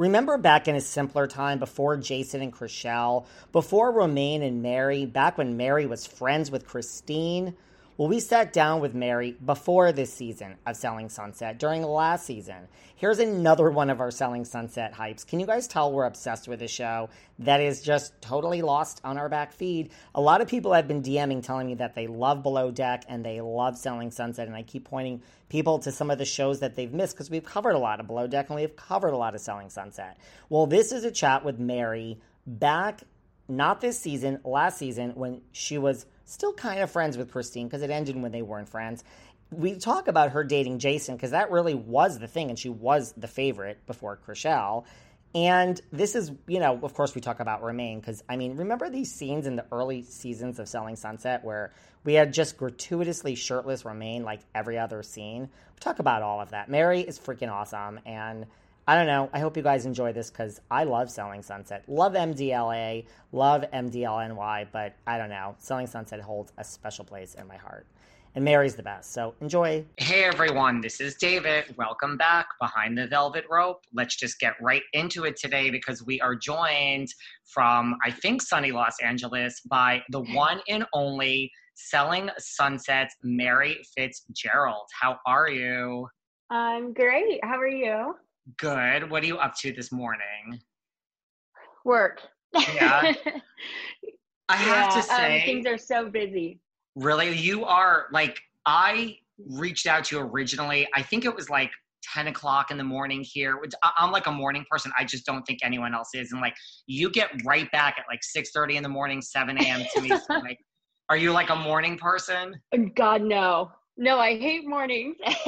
Remember back in a simpler time before Jason and Chrishell, before Romain and Mary, back when Mary was friends with Christine? Well, we sat down with Mary before this season of Selling Sunset during last season. Here's another one of our Selling Sunset hypes. Can you guys tell we're obsessed with this show that is just totally lost on our back feed? A lot of people have been DMing telling me that they love Below Deck and they love Selling Sunset, and I keep pointing people to some of the shows that they've missed because we've covered a lot of Below Deck and we've covered a lot of Selling Sunset. Well, this is a chat with Mary back not this season, last season when she was still kind of friends with Christine because it ended when they weren't friends. We talk about her dating Jason because that really was the thing, and she was the favorite before Chrishell. And this is, you know, of course, we talk about Romain because, I mean, remember these scenes in the early seasons of Selling Sunset where we had just gratuitously shirtless Romain like every other scene? We talk about all of that. Mary is freaking awesome. And I don't know. I hope you guys enjoy this because I love Selling Sunset. Love MDLA, love MDLNY, but I don't know. Selling Sunset holds a special place in my heart. And Mary's the best. So enjoy. Hey everyone, this is David. Welcome back behind the velvet rope. Let's just get right into it today because we are joined from, I think, sunny Los Angeles by the one and only Selling Sunset's Mary Fitzgerald. How are you? I'm great. How are you? Good. What are you up to this morning? Work. Yeah. I have yeah, to say, um, things are so busy. really, you are like, I reached out to you originally. I think it was like 10 o'clock in the morning here. Which I'm like a morning person. I just don't think anyone else is. And like, you get right back at like 6:30 in the morning, 7 a.m. to me. So, like, are you like a morning person? God no, no, I hate mornings.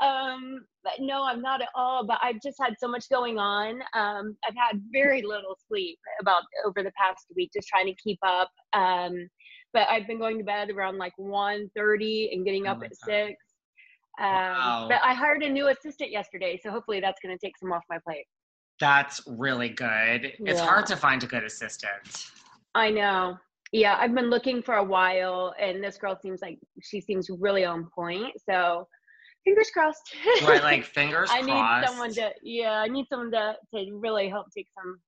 um, but no, I'm not at all. But I've just had so much going on. Um, I've had very little sleep about over the past week, just trying to keep up. Um, but I've been going to bed around like 1.30 and getting Oh up at God. six. Um, Wow. But I hired a new assistant yesterday, so hopefully that's going to take some off my plate. That's really good. It's Yeah. hard to find a good assistant. I know. Yeah, I've been looking for a while, and this girl seems like she seems really on point. So, fingers crossed. Right, like fingers I crossed. need someone to, yeah, I need someone to to really help take some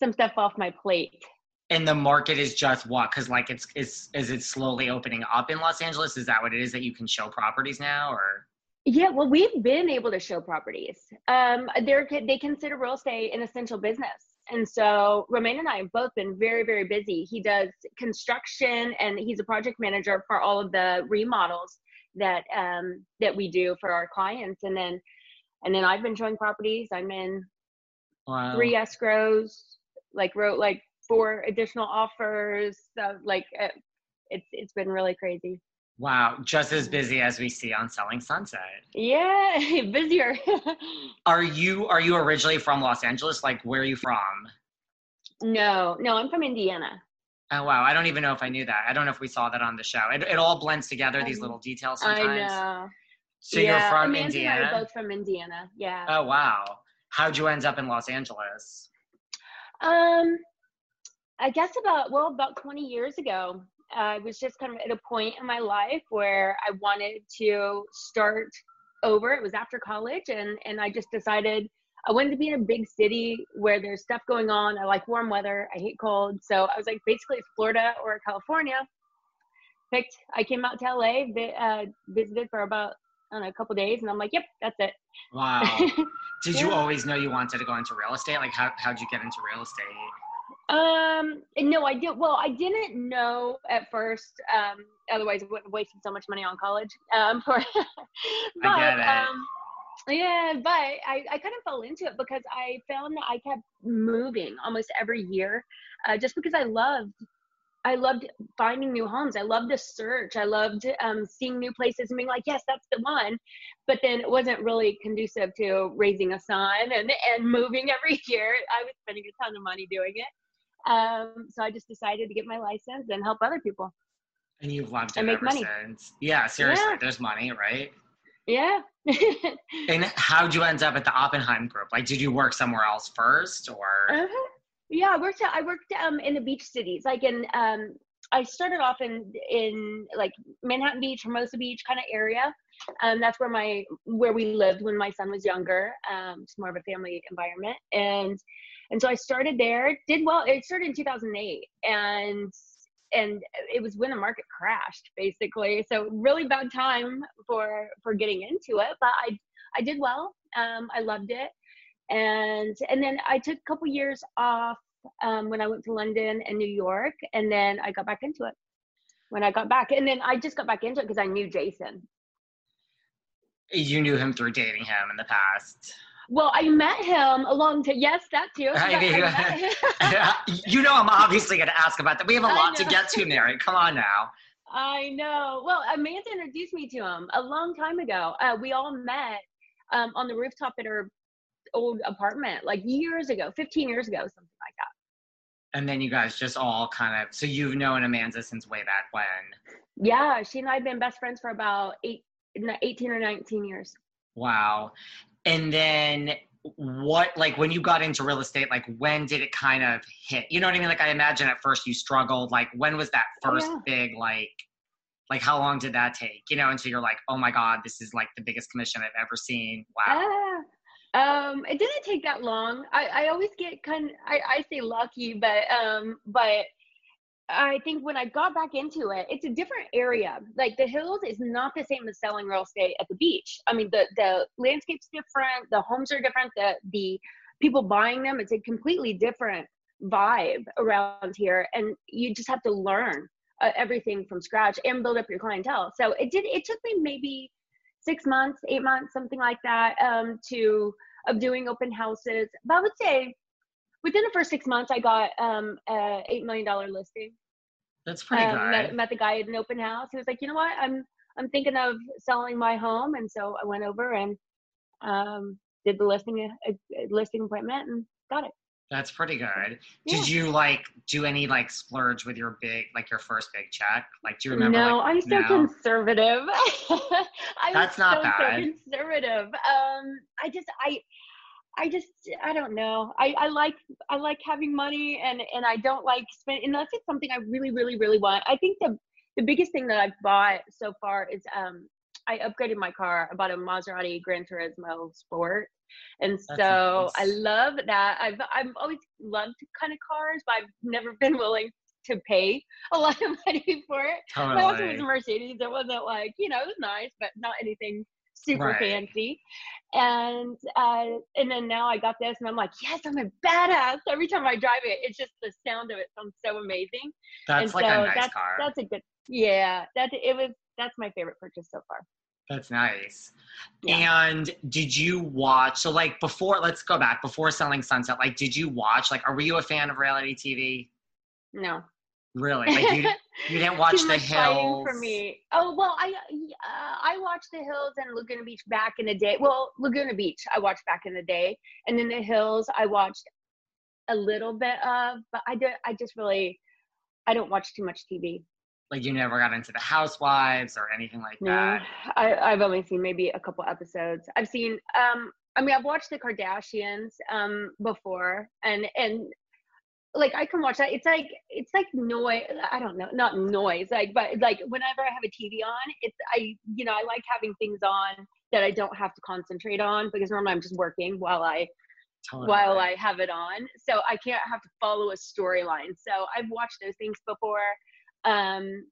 some stuff off my plate. and the market is just what? Because like it's it's is it slowly opening up in Los Angeles? Is that what it is that you can show properties now, or Yeah, well, we've been able to show properties. Um, they're they consider real estate an essential business, and so Romain and I have both been very, very busy. He does construction, and he's a project manager for all of the remodels that um, that we do for our clients, and then and then I've been showing properties. I'm in wow. three escrows, like wrote like four additional offers. So like uh, it's it's been really crazy. Wow, just as busy as we see on Selling Sunset. Yeah, busier. Are you are you originally from Los Angeles? Like where are you from? no, no, I'm from Indiana. Oh wow, I don't even know if I knew that. I don't know if we saw that on the show. It, it all blends together, these Um, little details sometimes. I know. So yeah, you're from Amanda And I Indiana? both from Indiana. Yeah. Oh wow. How'd you end up in Los Angeles? Um, I guess about well, about 20 years ago, I was just kind of at a point in my life where I wanted to start over. It was after college, and and I just decided I wanted to be in a big city where there's stuff going on. I like warm weather. I hate cold, so I was like, basically, it's Florida or California. Picked. I came out to LA, vi- uh, visited for about I don't know, a couple days, and I'm like, yep, that's it. Wow. Did you always know you wanted to go into real estate? Like how how'd you get into real estate? Um, no, I did. Well, I didn't know at first. Um, otherwise, I wouldn't have wasted so much money on college. Um, for, but I get it. um, yeah, but I, I kind of fell into it because I found that I kept moving almost every year, uh, just because I loved. I loved finding new homes. I loved the search. I loved um, seeing new places and being like, yes, that's the one. But then it wasn't really conducive to raising a son and, and moving every year. I was spending a ton of money doing it. Um, so I just decided to get my license and help other people. And you've loved it And make ever money. since. Yeah, seriously, Yeah. there's money, right? Yeah. And how'd you end up at the Oppenheim group? Like did you work somewhere else first or Uh-huh. Yeah, I worked. I worked um, in the beach cities, like in. Um, I started off in in like Manhattan Beach, Hermosa Beach kind of area. Um, that's where my where we lived when my son was younger. Um, it's more of a family environment, and and so I started there. Did well. It started in 2008, and and it was when the market crashed, basically. So really bad time for for getting into it, but I I did well. Um, I loved it and and then I took a couple years off um, when I went to London and New York, and then I got back into it when I got back, and then I just got back into it because I knew Jason. you knew him through dating him in the past? Well, I met him along to yes, that too. I mean, you know I'm obviously gonna ask about that. We have a lot to get to, Mary. Come on now. I know. Well, Amanda introduced me to him a long time ago. Uh, we all met um, on the rooftop at her old apartment, like years ago, 15 years ago, something like that. And then you guys just all kind of so you've known Amanda since way back when. Yeah, she and I have been best friends for about eight, 18 or 19 years. Wow. And then what like when you got into real estate, like when did it kind of hit? You know what I mean? Like I imagine at first you struggled. Like when was that Oh, first yeah. big like like how long did that take? You know, until you're like, oh my God, this is like the biggest commission I've ever seen. Wow. Ah, um, it didn't take that long. I, I always get kind of, I, I say lucky, but, um, but I think when I got back into it, it's a different area. Like the hills is not the same as selling real estate at the beach. I mean, the, the landscape's different. The homes are different. The, the people buying them, it's a completely different vibe around here. And you just have to learn uh, everything from scratch and build up your clientele. So it did, it took me maybe six months, eight months, something like that, um, to of doing open houses. But I would say within the first six months, I got um, a eight million dollar listing. That's pretty Um, good. met, met the guy at an open house. He was like, you know what, I'm I'm thinking of selling my home, and so I went over and um, did the listing a, a listing appointment and got it. That's pretty good. Yeah. Did you like do any like splurge with your big like your first big check? Like do you remember? no, like, I'm so no? conservative. I That's not so, bad. so conservative. Um, I just, I, I just, I don't know. I, I like, I like having money, and and I don't like spending unless it's something I really, really, really want. I think the the biggest thing that I've bought so far is um, I upgraded my car. I bought a Maserati Gran Turismo Sport. And so I love that. I've I've always loved kind of cars, but I've never been willing to pay a lot of money for it. My last one was a Mercedes. It wasn't like, you know, it was nice, but not anything super Right. fancy. And uh and then now I got this and I'm like, yes, I'm a badass. Every time I drive it, it's just the sound of it sounds so amazing. That's and like so a nice that's car. that's a good yeah. That it was that's my favorite purchase so far. That's nice. Yeah. And did you watch? So, like, before, let's go back. Before Selling Sunset, like, did you watch? Like, are you a fan of reality TV? No. Really? Like you, you didn't watch Too The much Hills? for me. Oh well, I uh, I watched The Hills and Laguna Beach back in the day. Well, Laguna Beach I watched back in the day, and then The Hills I watched a little bit of, but I did I just really I don't watch too much TV. Like you never got into The Housewives or anything like No, that? I, I've only seen maybe a couple episodes. I've seen, um, I mean, I've watched the Kardashians um, before, and and like I can watch that. It's like it's like noise. I don't know, not noise, like but like whenever I have a TV on, it's I you know I like having things on that I don't have to concentrate on because normally I'm just working while I Totally. while I have it on. So I can't have to follow a storyline. So I've watched those things before. Um,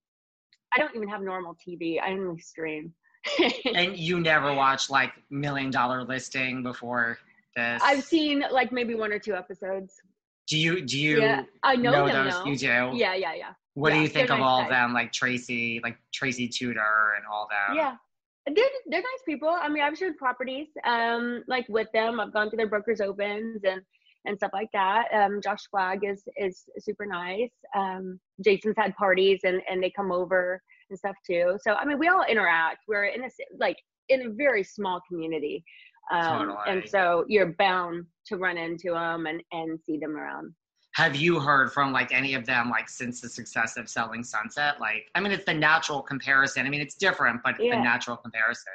I don't even have normal TV. I only stream. And you never watched like Million Dollar Listing before this? I've seen like maybe one or two episodes. Do you do you yeah, I know, know, them those? now. You do. Yeah, yeah, yeah. What do you think of nice all of them? Like Tracy, like Tracy Tutor and all that. yeah, they're they're nice people. I mean, I've showed properties um like with them. I've gone to their brokers opens and and stuff like that. Um, Josh Flagg is is super nice. Um, Jason's had parties and and they come over and stuff too. So I mean, we all interact. We're in this like in a very small community. Um, Totally. and so you're bound to run into them and and see them around. Have you heard from like any of them like since the success of Selling Sunset? Like, I mean, it's the natural comparison. I mean, it's different, but it's Yeah. the natural comparison.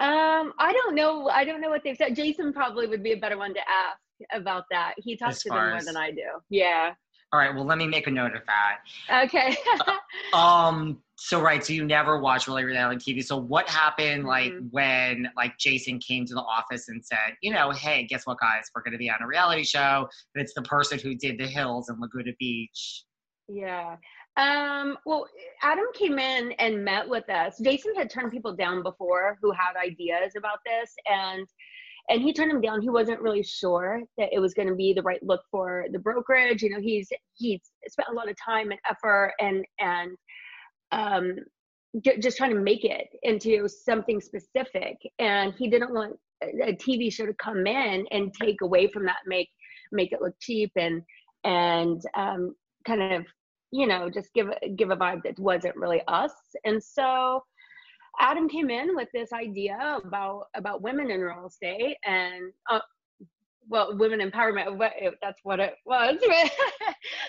Um, I don't know. I don't know what they've said. Jason probably would be a better one to ask about that. He talks to them more as- than I do. Yeah. All right. Well, let me make a note of that. Okay. Um. So right. So you never watch really reality TV. So what happened like Mhm. when like Jason came to the office and said, you know, hey, guess what, guys, we're going to be on a reality show. And it's the person who did The Hills and Laguna Beach. yeah. Um, well, Adam came in and met with us. Jason had turned people down before who had ideas about this and and he turned them down. He wasn't really sure that it was going to be the right look for the brokerage. You know, he's he's spent a lot of time and effort and and um, j- just trying to make it into something specific. And he didn't want a, TV show to come in and take away from that, make make it look cheap and and um, kind of you know just give a- give a vibe that wasn't really us. And so Adam came in with this idea about about women in real estate and uh, well women empowerment, that's what it was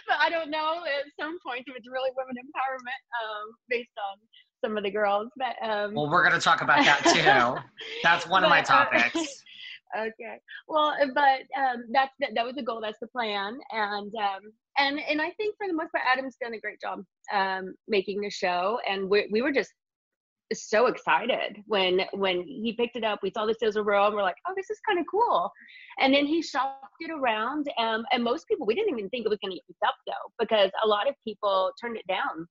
but i don't know at some point if it's really women empowerment um based on some of the girls but um Well, we're going to talk about that too. That's one of my But, uh, topics. okay well uh, but um that's that, that was the goal that's the plan and um and and i think for the most part adam's done a great job um making the show and we, we were just so excited when when he picked it up. We saw the sizzle reel and we're like oh this is kind of cool. And then he shopped it around um, and most people we didn't even think it was going to get picked up though because a lot of people turned it down.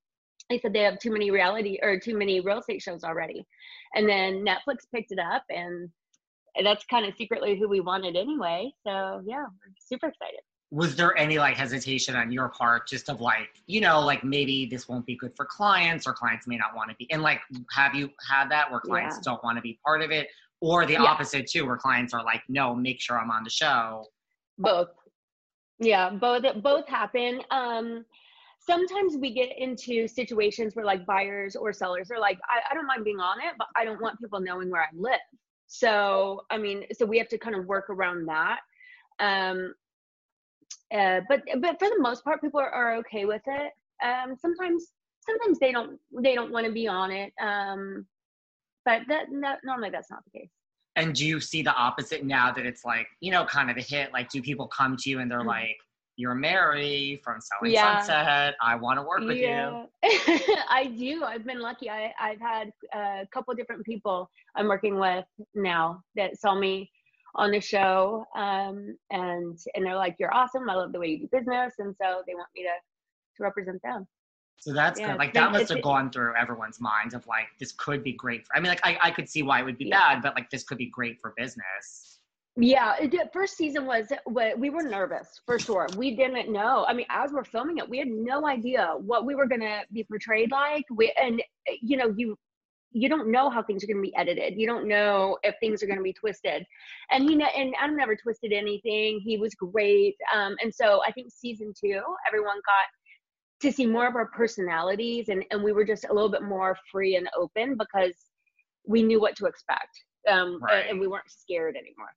They said they have too many reality or too many real estate shows already. And then netflix picked it up and that's kind of secretly who we wanted anyway. So yeah super excited was there any like hesitation on your part just of like you know like maybe this won't be good for clients or clients may not want to be and like have you had that where clients Yeah. don't want to be part of it? Or the Yeah. opposite too where clients are like no make sure i'm on the show. Both. Yeah both both happen. Um sometimes we get into situations where like buyers or sellers are like I, I don't mind being on it but i don't want people knowing where i live. So i mean so we have to kind of work around that. Um uh, but but for the most part people are, are okay with it um sometimes sometimes they don't they don't want to be on it um but that, that normally that's not the case and do you see the opposite now that it's like you know kind of a hit like do people come to you and they're Mhm. like you're mary from selling Yeah. sunset i want to work with you. I do. I've been lucky. I, I've had a couple different people I'm working with now that saw me on the show, um, and and they're like, "You're awesome. I love the way you do business," and so they want me to to represent them. So that's Yeah, good. Like that must have gone through everyone's minds of like this could be great. For, I mean, like I, I could see why it would be Yeah. bad, but like this could be great for business. Yeah, did- first season was what we were nervous for sure. We didn't know. I mean, as we're filming it, we had no idea what we were gonna be portrayed like. We and you know you you don't know how things are going to be edited. You don't know if things are going to be twisted. And he ne- and Adam never twisted anything. He was great. Um, and so I think season two, everyone got to see more of our personalities and and we were just a little bit more free and open because we knew what to expect um Right. and we weren't scared anymore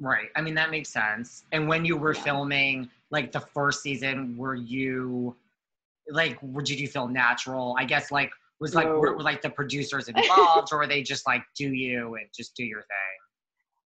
Right. I mean, that makes sense. And when you were filming, like the first season, were you like, did you feel natural? I guess, like, was like, were, were like the producers involved, or were they just like, do you and just do your thing?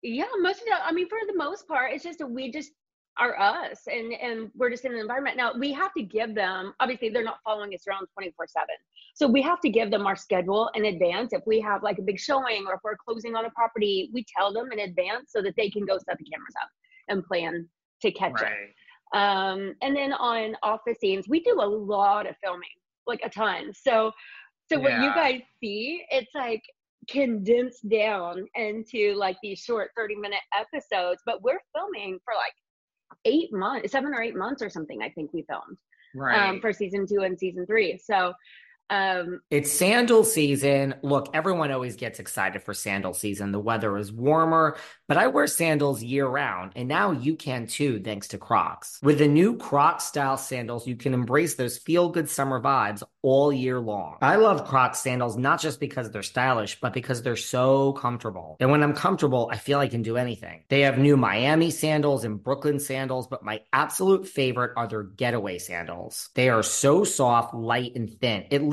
yeah most of the i mean for the most part it's just that we just are us and and we're just in an environment. Now we have to give them obviously they're not following us around 24 7 so we have to give them our schedule in advance. If we have like a big showing or if we're closing on a property we tell them in advance so that they can go set the cameras up and plan to catch it. Um and then on office scenes we do a lot of filming like a ton. So so what you guys see it's like condensed down into like these short 30 minute episodes but we're filming for like eight months seven or eight months or something i think we filmed Right. um for season two and season three so um It's sandal season. Look, everyone always gets excited for sandal season. The weather is warmer, but I wear sandals year round, and now you can too, thanks to Crocs. With the new Crocs style sandals, you can embrace those feel good summer vibes all year long. I love Crocs sandals not just because they're stylish, but because they're so comfortable. And when I'm comfortable, I feel I can do anything. They have new Miami sandals and Brooklyn sandals, but my absolute favorite are their getaway sandals. They are so soft, light, and thin. It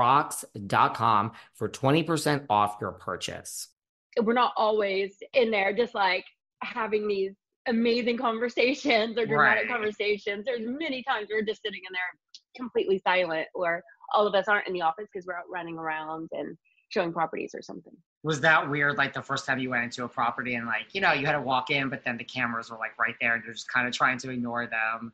crocs.com for 20% off your purchase. we're not always in there just like having these amazing conversations or dramatic Right. conversations. There's many times we're just sitting in there completely silent or all of us aren't in the office because we're out running around and showing properties or something. Was that weird? Like the first time you went into a property and like, you know, you had to walk in, but then the cameras were like right there and you're just kind of trying to ignore them.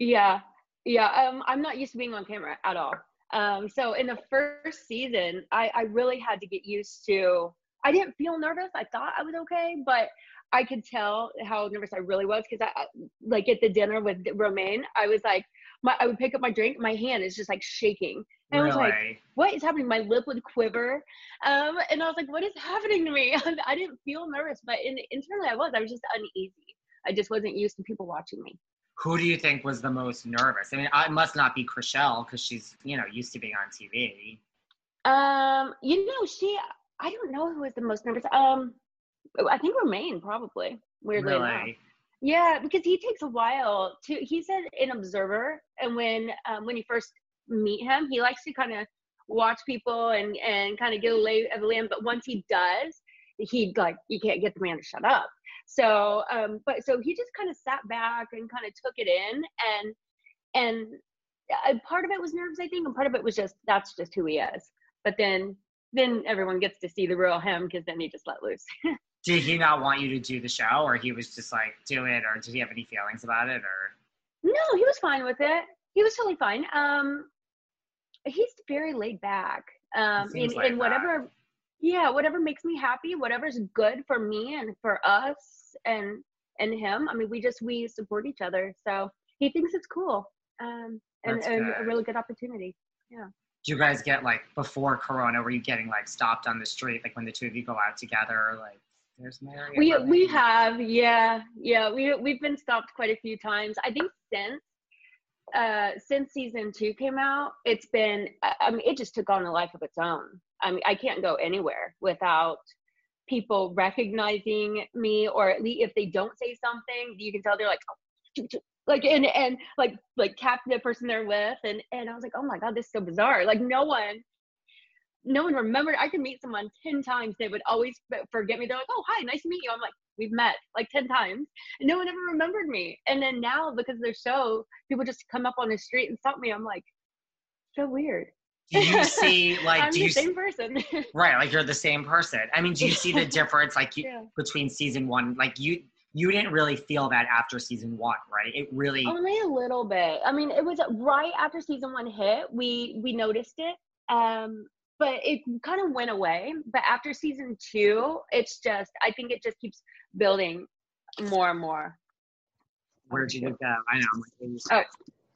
Yeah. Yeah. Um, I'm not used to being on camera at all. Um, so in the first season, I, I really had to get used to I didn't feel nervous. I thought I was okay, but I could tell how nervous I really was because I like at the dinner with Romain, I was like, my I would pick up my drink, my hand is just like shaking. And I was like, Really? what is happening? My lip would quiver. Um, and I was like, what is happening to me? I didn't feel nervous, but in, internally I was. I was just uneasy. I just wasn't used to people watching me. Who do you think was the most nervous? I mean, I must not be Chrishell because she's, you know, used to being on TV. Um, you know, she I don't know who was the most nervous. Um I think Romain probably, weirdly enough. Yeah, because he takes a while to he's an, an observer and when um when you first meet him, he likes to kind of watch people and and kind of get a lay of the land, but once he does, he like you can't get the man to shut up. So um but so he just kind of sat back and kind of took it in and and uh, part of it was nerves I think and part of it was just that's just who he is. But then then everyone gets to see the real him because then he just let loose. Did he not want you to do the show or he was just like, do it? Or did he have any feelings about it? Or No, he was fine with it. He was totally fine. Um, he's very laid back. Um, in, in whatever, yeah, whatever makes me happy, whatever's good for me and for us and and him. I mean, we just we support each other, so he thinks it's cool. Um, and, and a really good opportunity. Yeah do you guys get like before Corona, were you getting like stopped on the street, like when the two of you go out together? Like, there's Mary. We we have, yeah, yeah. We we've been stopped quite a few times. I think since uh since season two came out, it's been. I I mean, it just took on a life of its own. I mean, I can't go anywhere without people recognizing me, or at least if they don't say something, you can tell they're like. "Oh, like and and like like tap the person they're with and and I was like oh my god this is so bizarre like no one no one remembered. I could meet someone 10 times. They would always forget me. They're like, oh, hi, nice to meet you. I'm like, we've met like 10 times. And no one ever remembered me. And then now, because of their show, people just come up on the street and stop me. I'm like, so weird. Do you see like I'm do the you same person. right like you're the same person? I mean, do you see the difference like you, Yeah. between season one? Like you, you didn't really feel that after season one, right? It really only a little bit. I mean, it was right after season one hit, we we noticed it. Um, but it kind of went away. But after season two, it's just I think it just keeps building more and more. Where'd you go? I know. I'm like, oh,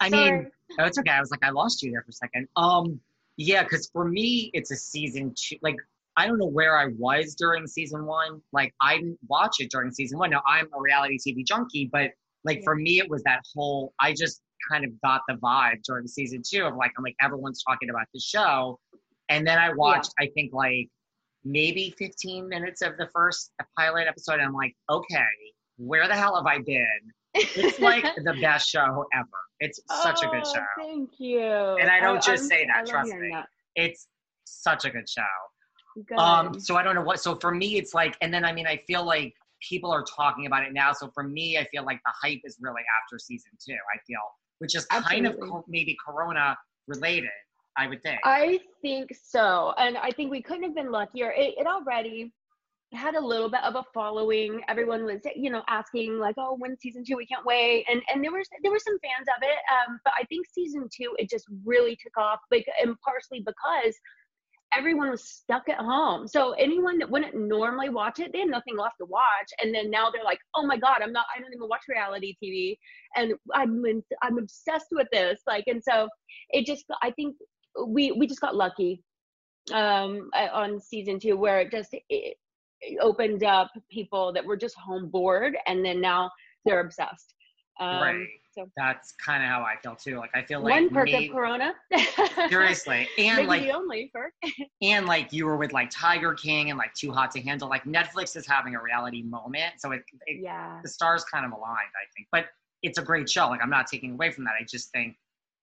I sorry. mean, oh, it's okay. I was like, I lost you there for a second. Um, yeah, because for me, it's a season two. Like, I don't know where I was during season one. Like, I didn't watch it during season one. Now, I'm a reality TV junkie, but like yeah. for me, it was that whole. I just kind of got the vibe during season two of like, I'm like, everyone's talking about the show, and then I watched. Yeah. I think like maybe 15 minutes of the first pilot episode. And I'm like, okay, where the hell have I been? It's like the best show ever. It's such oh, a good oh, show. Thank you. And I don't I, just I'm, say that, trust me. That. It's such a good show. Good. Um, so I don't know what so for me it's like and then I mean I feel like people are talking about it now. So for me, I feel like the hype is really after season two, I feel, which is kind Absolutely. of maybe corona related. I would think. I think so. And I think we couldn't have been luckier. It, it already had a little bit of a following. Everyone was, you know, asking like, "Oh, when season two? We can't wait." And and there was there were some fans of it, um, but I think season two it just really took off, like, and partially because everyone was stuck at home. So anyone that wouldn't normally watch it, they had nothing left to watch. And then now they're like, "Oh my god, I'm not. I don't even watch reality TV, and I'm I'm obsessed with this." Like, and so it just, I think we we just got lucky um on season two where it just it opened up people that were just home bored and then now they're obsessed. Um, right. so that's kind of how i feel too like i feel like one perk me, of corona. Seriously. And Maybe like the only perk. and like you were with like tiger king and like too hot to handle like netflix is having a reality moment so it, it yeah. the stars kind of aligned i think. But it's a great show like i'm not taking away from that i just think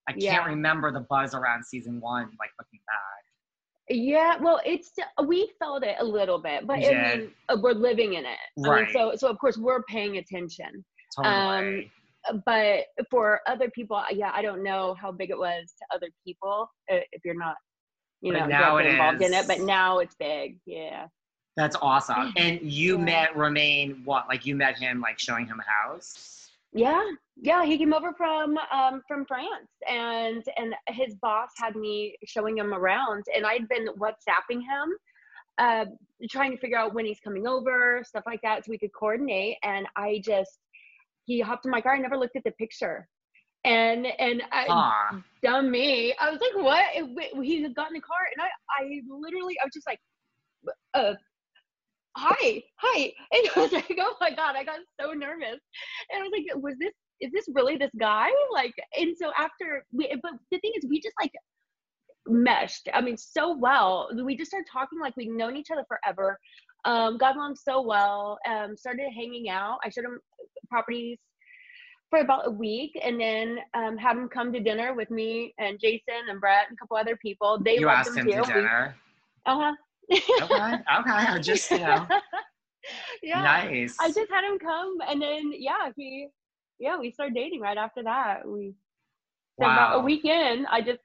I can't remember the buzz around season one, like looking back. Yeah, well, it's we felt it a little bit, but yeah. I mean, uh, we're living in it, right? I mean, so, so of course we're paying attention. Totally. Um, but for other people, yeah, I don't know how big it was to other people uh, if you're not, you but know, involved is. in it. But now it's big. Yeah. That's awesome. And you yeah. met Romain. What? Like you met him, like showing him a house. Yeah, yeah, he came over from um, from France, and and his boss had me showing him around, and I'd been WhatsApping him, uh, trying to figure out when he's coming over, stuff like that, so we could coordinate. And I just he hopped in my car. I never looked at the picture, and and I, dumb me, I was like, what? He got in the car, and I I literally I was just like, uh, hi, hi. And I was like, oh my God, I got so nervous. And I was like, was this, is this really this guy? Like, and so after we, but the thing is, we just like meshed. I mean, so well. We just started talking like we'd known each other forever. Um, got along so well. Um, started hanging out. I showed him properties for about a week and then um, had him come to dinner with me and Jason and Brett and a couple other people. They you asked him, too. to dinner. Uh huh okay, okay. I just you know. yeah. Nice. I just had him come, and then yeah, he, yeah, we started dating right after that. We, wow. about a weekend, I just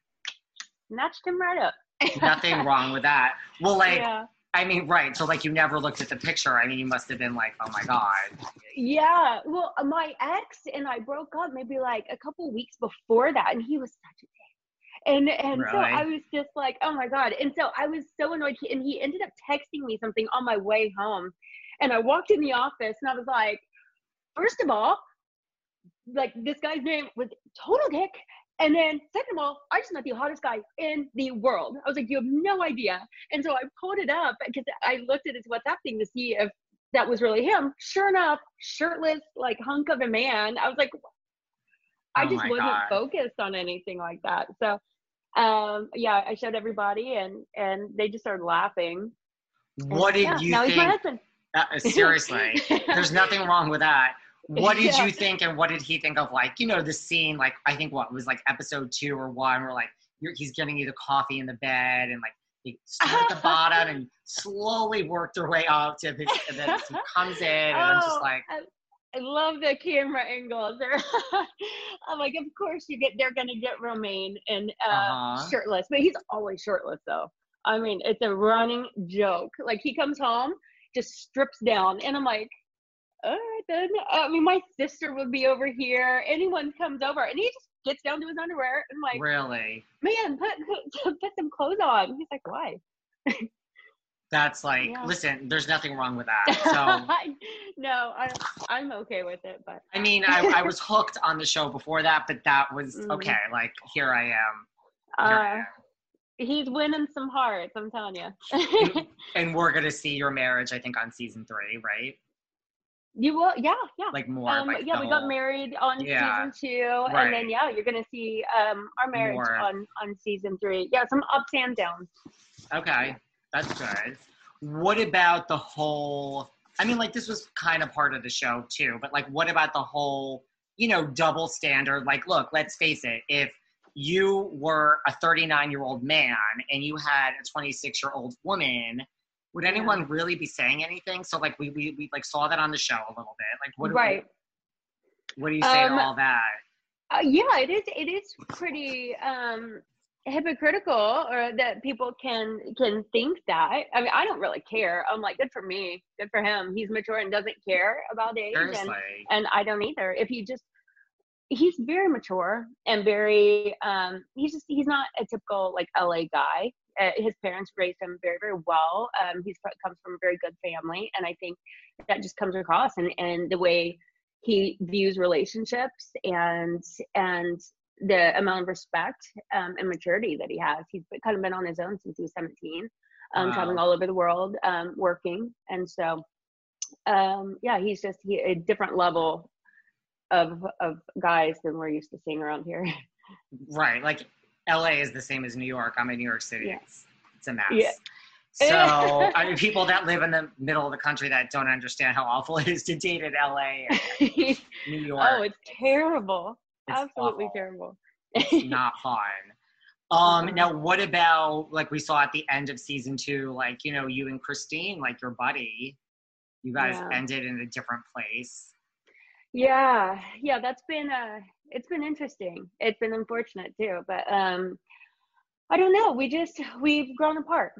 snatched him right up. Nothing wrong with that. Well, like. Yeah. I mean, right. So, like, you never looked at the picture. I mean, you must have been like, oh my God. Yeah. Well, my ex and I broke up maybe like a couple weeks before that. And he was such a and and really? so I was just like, oh my god. And so I was so annoyed. And he ended up texting me something on my way home, and I walked in the office and I was like, first of all, like this guy's name was total dick. And then, second of all, I just met the hottest guy in the world. I was like, you have no idea. And so I pulled it up because I looked at his WhatsApp thing to see if that was really him. Sure enough, shirtless, like hunk of a man. I was like, I oh just wasn't God. focused on anything like that. So um, yeah, I showed everybody, and and they just started laughing. What and, did yeah, you think? Uh, seriously, there's nothing wrong with that. What did yeah. you think, and what did he think of like you know the scene? Like I think what was like episode two or one, where like he's giving you the coffee in the bed, and like they start at the bottom and slowly worked their way up to his, and then he comes in, and oh, I'm just oh, like. I, love the camera angles. I'm like, of course you get. They're gonna get Romain and uh, uh-huh. shirtless, but he's always shirtless though. I mean, it's a running joke. Like he comes home, just strips down, and I'm like, all right then. I mean, my sister would be over here. Anyone comes over, and he just gets down to his underwear and like, really? man, put put, put some clothes on. He's like, why? That's like, Yeah. listen, there's nothing wrong with that. So, no, I, I'm okay with it, but I mean, I, I was hooked on the show before that, but that was Mhm. okay. Like, here I am. Here I uh, am. he's winning some hearts. I'm telling you. And, and we're gonna see your marriage, I think, on season three, right? you will, yeah, yeah. Like more. Um, like yeah, we got married on Yeah, season two, and then yeah, you're gonna see um our marriage More. on on season three. Yeah, some ups and downs. Okay, that's good. What about the whole? I mean, like this was kind of part of the show too, but like, what about the whole? You know, double standard. Like, look, let's face it. If you were a 39 year old man and you had a 26 year old woman, would Yeah. anyone really be saying anything? So, like, we we, we like saw that on the show a little bit. Like, what do- right. What do you say Um, to all that? Uh, yeah, it is. It is pretty um, hypocritical, or that people can can think that. I mean, I don't really care. I'm like, good for me, good for him. He's mature and doesn't care about age, and and I don't either. If he just he's very mature and very um he's just he's not a typical like LA guy. Uh, his parents raised him very very well. Um he's comes from a very good family and I think that just comes across and and the way he views relationships and and the amount of respect um, and maturity that he has. He's kind of been on his own since he was 17, um, Wow. traveling all over the world, um, working. And so, um, yeah, he's just he, a different level of of guys than we're used to seeing around here. Right. Like LA is the same as New York. I'm in New York City. Yeah. It's, it's a mess. Yeah. So I mean people that live in the middle of the country that don't understand how awful it is to date in LA and New York. oh, it's terrible. Absolutely awful. terrible. It's not fun. Um now what about like we saw at the end of season two, like, you know, you and Christine, like your buddy, you guys Yeah. ended in a different place. Yeah, yeah, that's been uh it's been interesting. It's been unfortunate too, but um I don't know. We just we've grown apart.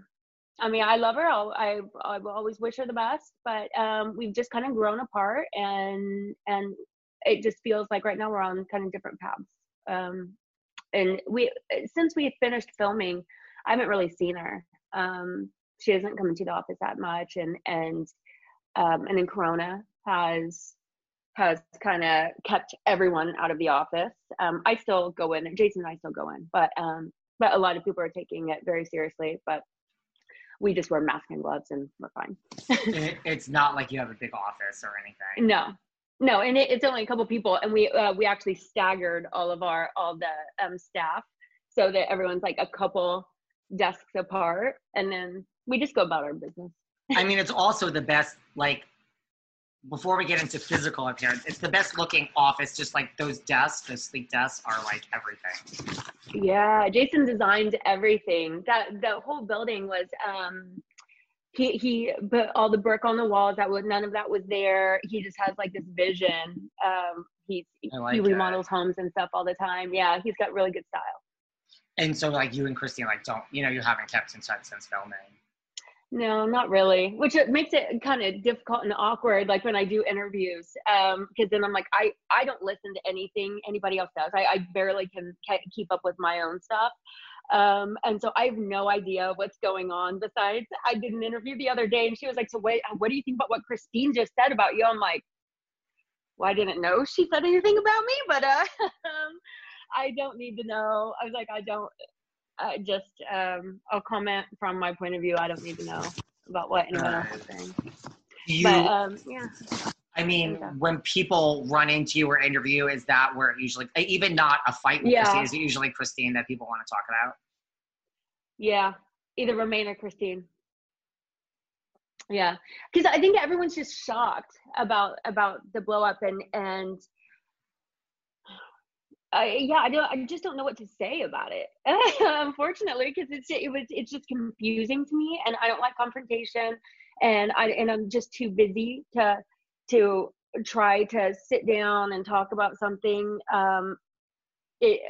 I mean, I love her. I'll, I I will always wish her the best, but um we've just kind of grown apart and and it just feels like right now we're on kind of different paths. Um and we since we finished filming, I haven't really seen her. Um she hasn't come into the office that much and and um and then Corona has has kind of kept everyone out of the office. Um, I still go in, Jason and I still go in, but um, but a lot of people are taking it very seriously. But we just wear masks and gloves and we're fine. It, it's not like you have a big office or anything. No, no, and it, it's only a couple people, and we uh, we actually staggered all of our all the um, staff so that everyone's like a couple desks apart, and then we just go about our business. I mean, it's also the best, like, before we get into physical appearance, it's the best looking office. Just like those desks, those sleek desks are like everything. Yeah, Jason designed everything. That the whole building was um he he put all the brick on the walls that was none of that was there. He just has like this vision. Um he's like he remodels homes and stuff all the time. Yeah, he's got really good style. And so, like, you and Christine, like, don't, you know, you haven't kept in touch since filming. No, not really. Which it makes it kind of difficult and awkward, like when I do interviews, um, because then I'm like, I I don't listen to anything anybody else does. I, I barely can ke- keep up with my own stuff, um, and so I have no idea what's going on. Besides, I did an interview the other day, and she was like, "So wait, what do you think about what Christine just said about you?" I'm like, "Well, I didn't know she said anything about me, but uh, I don't need to know." I was like, "I don't." I just um, I'll comment from my point of view. I don't need to know about what anyone else is saying. You, But um, yeah, I mean, Okay. when people run into you or interview, is that where it usually, even not a fight with Yeah. Christine, is it usually Christine that people want to talk about? yeah, either Romain or Christine. Yeah, because I think everyone's just shocked about about the blow up and and I yeah I don't I just don't know what to say about it. Unfortunately, because it's it was it's just confusing to me, and I don't like confrontation, and I and I'm just too busy to to try to sit down and talk about something. Um, it,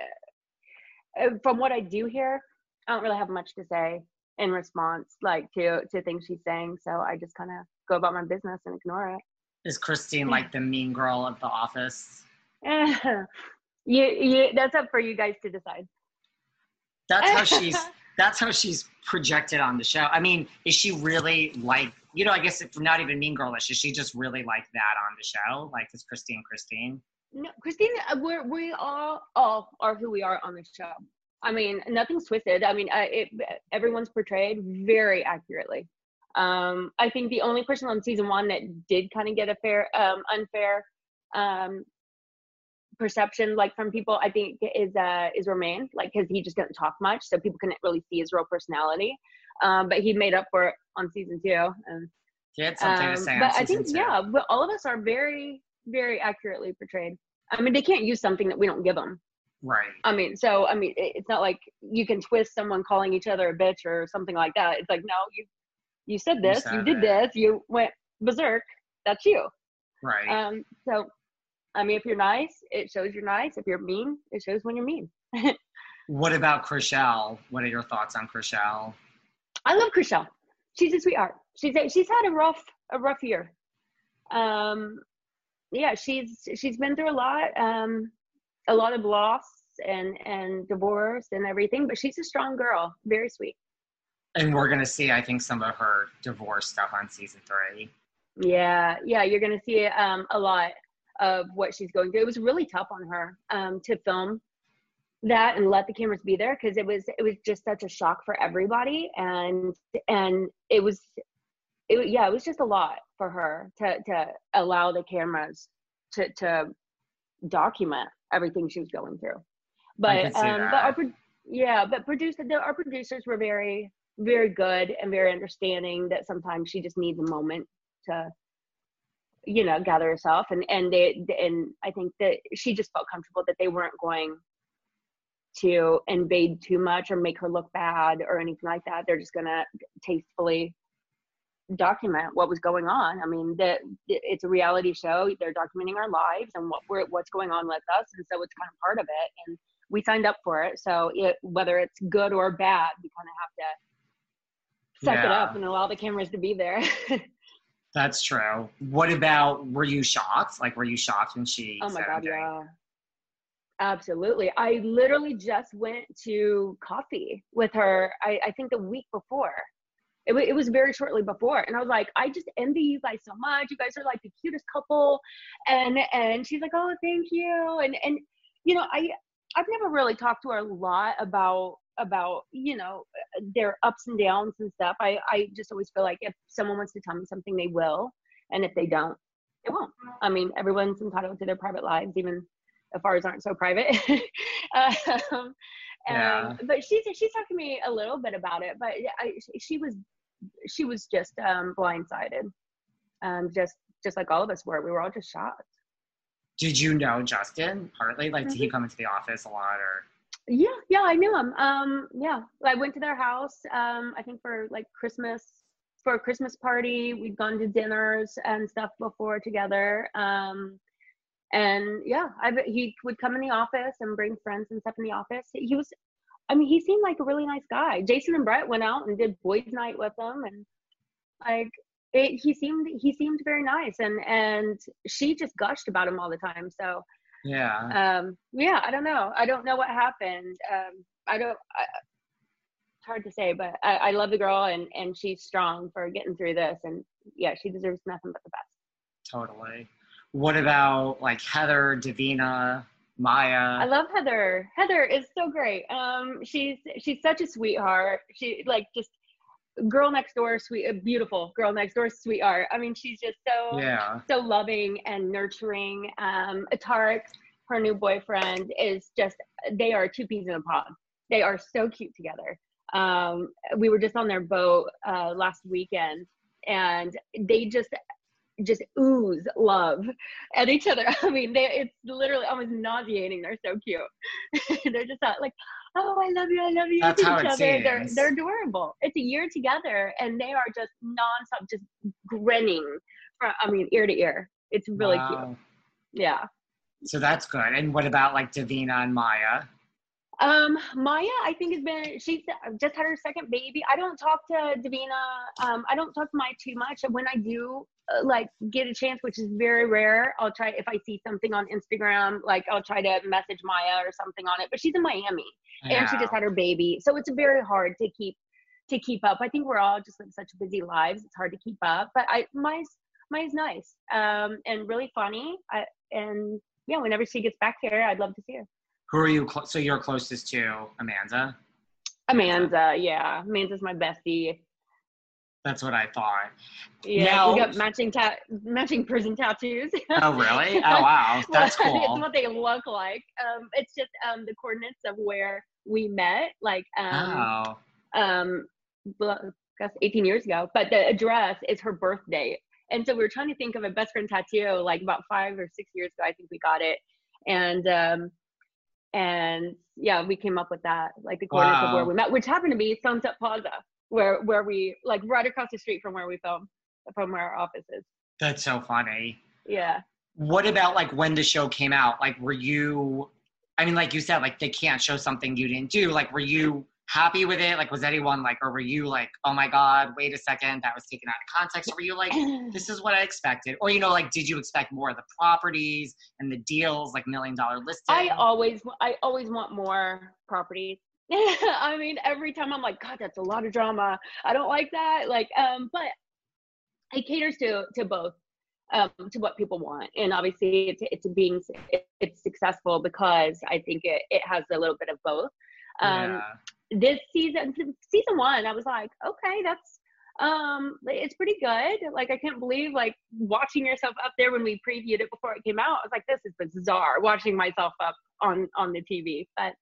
uh, from what I do here, I don't really have much to say in response, like to to things she's saying. So I just kind of go about my business and ignore it. Is Christine like the mean girl of the office? you, you, that's up for you guys to decide. That's how she's. that's how she's projected on the show. I mean, is she really like? You know, I guess if not even mean girlish, is she just really like that on the show? Like, is Christine Christine? No, Christine, uh, we're we all all are who we are on the show. I mean, nothing's twisted. I mean, uh, it, everyone's portrayed very accurately. Um, I think the only person on season one that did kind of get a fair, um, unfair um, perception, like from people, I think is uh, is Romain, like because he just didn't talk much, so people couldn't really see his real personality. Um, but he made up for it on season two. And, he had something to um, say. But I think two. yeah, but all of us are very very accurately portrayed. I mean, they can't use something that we don't give them. Right. I mean, so I mean, it's not like you can twist someone calling each other a bitch or something like that. It's like, no, you you said this, you, said you did it. this, you went berserk. That's you. Right. Um. So, I mean, if you're nice, it shows you're nice. If you're mean, it shows when you're mean. what about Chrishell? What are your thoughts on Chrishell? I love Chrishell. She's a sweetheart. She's a, she's had a rough a rough year. Um, yeah, she's she's been through a lot, um, a lot of loss and and divorce and everything. But she's a strong girl, very sweet. And we're gonna see, I think, some of her divorce stuff on season three. Yeah, yeah, you're gonna see um, a lot of what she's going through. It was really tough on her um, to film that and let the cameras be there because it was it was just such a shock for everybody. And and it was it yeah it was just a lot for her to to allow the cameras to to document everything she was going through. But um but our yeah but producer the, our producers were very very good and very understanding that sometimes she just needs a moment to you know gather herself. And and they and i think that she just felt comfortable that they weren't going to invade too much or make her look bad or anything like that they're just gonna tastefully document what was going on. I mean, that it's a reality show. They're documenting our lives and what we're what's going on with us, and so it's kind of part of it. And we signed up for it, so it, whether it's good or bad, we kind of have to suck yeah. it up and allow the cameras to be there. That's true. What about? Were you shocked? Like, were you shocked when she? Oh my god, yeah. Absolutely. I literally just went to coffee with her. I, I think the week before. It, it was very shortly before and i was like i just envy you guys so much. You guys are like the cutest couple. And and she's like oh thank you. And and you know i i've never really talked to her a lot about about you know their ups and downs and stuff. I i just always feel like if someone wants to tell me something they will and if they don't they won't. I mean everyone's entitled to their private lives even if ours aren't so private um, yeah. Um, but she's she's talking to me a little bit about it, but I, she was she was just um, blindsided, um, just just like all of us were. We were all just shocked. Did you know Justin Hartley? Like, mm-hmm. did he mm-hmm. come into the office a lot, or? Yeah, yeah, I knew him. Um, yeah, I went to their house. Um, I think for like Christmas, for a Christmas party. We'd gone to dinners and stuff before together. Um, and yeah, I he would come in the office and bring friends and stuff in the office. He was, I mean, he seemed like a really nice guy. Jason and Brett went out and did boys' night with him, and like it, he seemed he seemed very nice, and and she just gushed about him all the time. So yeah, um, yeah, I don't know, I don't know what happened. Um, I don't. I, it's hard to say, but I, I love the girl, and and she's strong for getting through this, and yeah, she deserves nothing but the best. Totally. What about like Heather, Davina, Maya? I love Heather. Heather is so great. Um, she's she's such a sweetheart. She like just girl next door, sweet, beautiful girl next door, sweetheart. I mean, she's just so yeah, so loving and nurturing. Um, Tarek, her new boyfriend, is just they are two peas in a pod. They are so cute together. Um, we were just on their boat uh, last weekend, and they just just ooze love at each other. I mean, they it's literally almost nauseating. They're so cute. they're just not like, oh, I love you, I love you That's to how each it other. Seems. They're they're adorable. It's a year together, and they are just nonstop, just grinning from I mean ear to ear. It's really wow. cute. Yeah. So that's good. And what about like Davina and Maya? Um, Maya, I think has been she's just had her second baby. I don't talk to Davina. Um, I don't talk to Maya too much. And when I do, uh, like get a chance, which is very rare, I'll try if I see something on Instagram, like I'll try to message Maya or something on it. But she's in Miami, and she just had her baby, so it's very hard to keep to keep up. I think we're all just live such busy lives; it's hard to keep up. But I Maya's Maya's nice um, and really funny. I, and yeah, whenever she gets back here, I'd love to see her. Who are you? Cl- so you're closest to Amanda. Amanda, yeah, Amanda's my bestie. That's what I thought. Yeah, Now- we got matching ta- matching prison tattoos. Oh really? Oh wow, that's Well, cool. It's what they look like. Um, it's just um the coordinates of where we met, like um Oh, um, I guess 18 years ago. But the address is her birthday, and so we were trying to think of a best friend tattoo. Like about five or six years ago, I think we got it, and um, and yeah, we came up with that, like the coordinates of where we met, which happened to be Sunset Plaza, where where we like right across the street from where we film, from where our office is. that's so funny. Yeah. What about like when the show came out? Like, were you? I mean, like you said, like they can't show something you didn't do. Like, were you happy with it? Like, was anyone like, or were you like, oh my god, wait a second, that was taken out of context? Or were you like, this is what I expected? Or you know, like, did you expect more of the properties and the deals, like million dollar listing? I always, I always want more properties. I mean, every time I'm like, God, that's a lot of drama. I don't like that. Like, um, but it caters to to both, um, to what people want, and obviously, it's it's being it's successful because I think it it has a little bit of both. Um, yeah. This season season one i was like okay that's um it's pretty good. Like i can't believe like watching yourself up there when we previewed it before it came out i was like this is bizarre watching myself up on on the tv but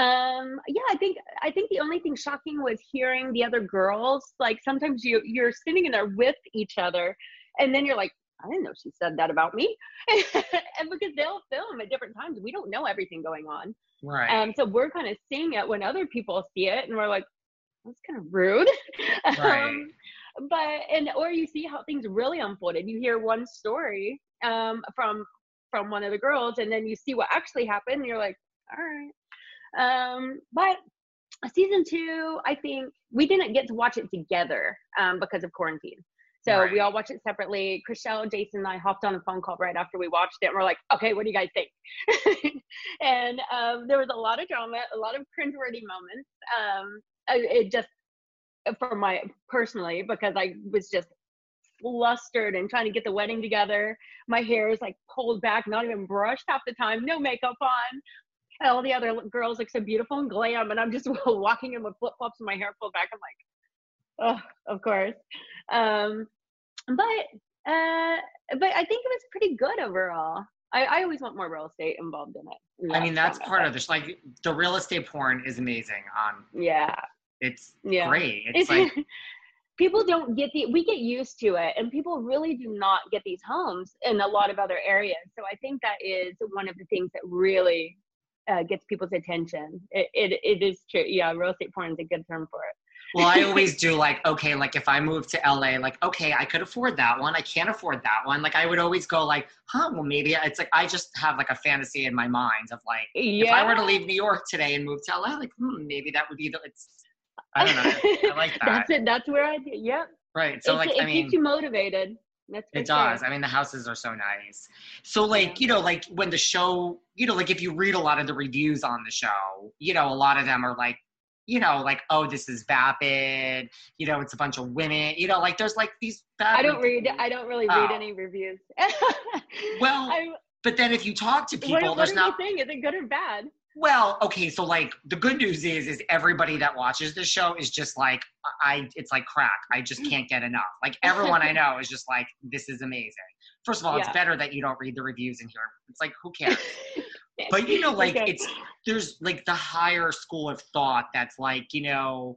um yeah i think i think the only thing shocking was hearing the other girls like sometimes you you're sitting in there with each other and then you're like i didn't know she said that about me and because they'll film at different times we don't know everything going on Right. um, so we're kind of seeing it when other people see it, and we're like, that's kind of rude. Right. um, but and or you see how things really unfolded. You hear one story um, from from one of the girls, and then you see what actually happened, and you're like, all right. Um, but season two, I think we didn't get to watch it together um, because of quarantine. So Right. we all watched it separately. Chrishell, Jason, and I hopped on a phone call right after we watched it, and we're like, "Okay, what do you guys think?" and um, there was a lot of drama, a lot of cringeworthy moments. Um, it just for my personally because I was just flustered and trying to get the wedding together. My hair is like pulled back, not even brushed half the time, no makeup on. And all the other girls look so beautiful and glam, and I'm just walking in with flip flops and my hair pulled back. I'm like, oh, of course. Um, but uh, but I think it was pretty good overall. I, I always want more real estate involved in it. I mean, that's part of this. Like, the real estate porn is amazing. On Yeah, it's yeah. great. It's like people don't get the we get used to it and people really do not get these homes in a lot of other areas so i think that is one of the things that really uh, gets people's attention it, it, it is true yeah real estate porn is a good term for it Well, I always do like, okay, like if I move to LA, like, okay, I could afford that one. I can't afford that one. Like, I would always go like, huh, well, maybe it's like, I just have like a fantasy in my mind of like, yeah if I were to leave New York today and move to LA, like, hmm, maybe that would be the, it's, I don't know. I like that. that's it that's where i yep Right. So, It's- like, it I mean, it keeps you motivated that's It sure. does. I mean, the houses are so nice. So, like, you know, like when the show, you know, like if you read a lot of the reviews on the show, you know, a lot of them are like, you know, like, oh, this is vapid. You know, it's a bunch of women. You know, like there's like these. I don't read i don't really read Oh. any reviews Well, I, But then if you talk to people, what, what there's not. saying is it good or bad Well, okay, so like the good news is, is everybody that watches this show is just like, I, it's like crack. I just can't get enough. Like everyone I know is just like, this is amazing. First of all, it's better that you don't read the reviews in here. It's like, who cares? but you know like Okay. it's there's like the higher school of thought that's like you know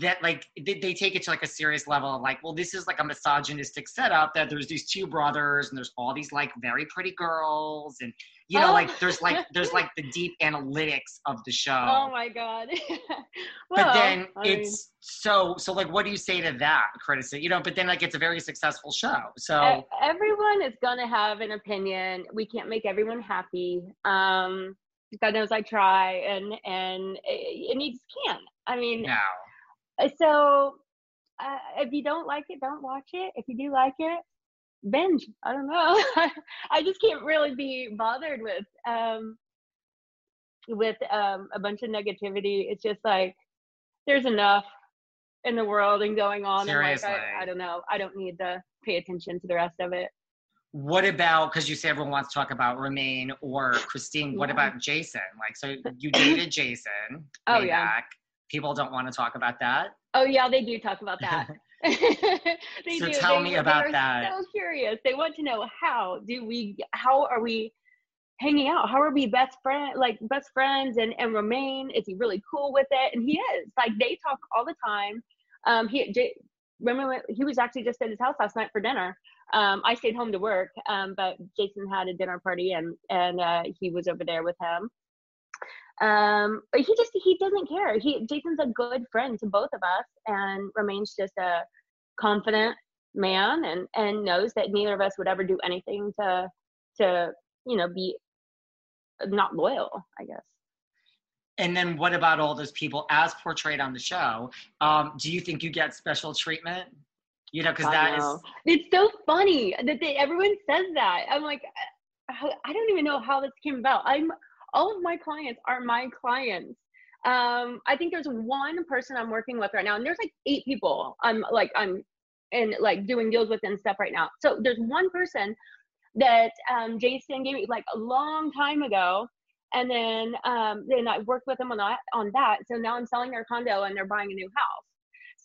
that like they, they take it to like a serious level of like well this is like a misogynistic setup that there's these two brothers and there's all these like very pretty girls and you know Oh. like there's like there's like the deep analytics of the show oh my god but then I mean- it's so so like what do you say to that criticism you know but then like it's a very successful show so everyone is gonna have an opinion. We can't make everyone happy. Um, God knows I try, and and and you just can't. I mean, No. Uh, so uh, if you don't like it, don't watch it. If you do like it, binge. I don't know. I just can't really be bothered with um with um a bunch of negativity. It's just like there's enough in the world and going on. And like Seriously. I, I don't know. I don't need to pay attention to the rest of it. What about because you say everyone wants to talk about Romain or Christine? What Yeah. about Jason? Like, so you dated Jason? Oh, yeah. back. People don't want to talk about that. Oh yeah, they do talk about that. they So do. tell They- me they about that. So curious. They want to know how do we? How are we hanging out? How are we best friend? Like best friends and and Romain? Is he really cool with it? And he is. Like they talk all the time. Um, he J- remember he was actually just at his house last night for dinner. Um, I stayed home to work, um, but Jason had a dinner party and and uh, he was over there with him um but he just he doesn't care he jason's a good friend to both of us and Romain's just a confident man and and knows that neither of us would ever do anything to to you know be not loyal i guess And then what about all those people as portrayed on the show? Um, do you think you get special treatment? You know, because that is know. it's so funny that they, everyone says that i'm like I, I don't even know how this came about i'm all of my clients are my clients um i think there's one person i'm working with right now and there's like eight people i'm like i'm and like doing deals with and stuff right now so there's one person that um jason gave me like a long time ago and then um then i worked with them on that on that so now i'm selling their condo and they're buying a new house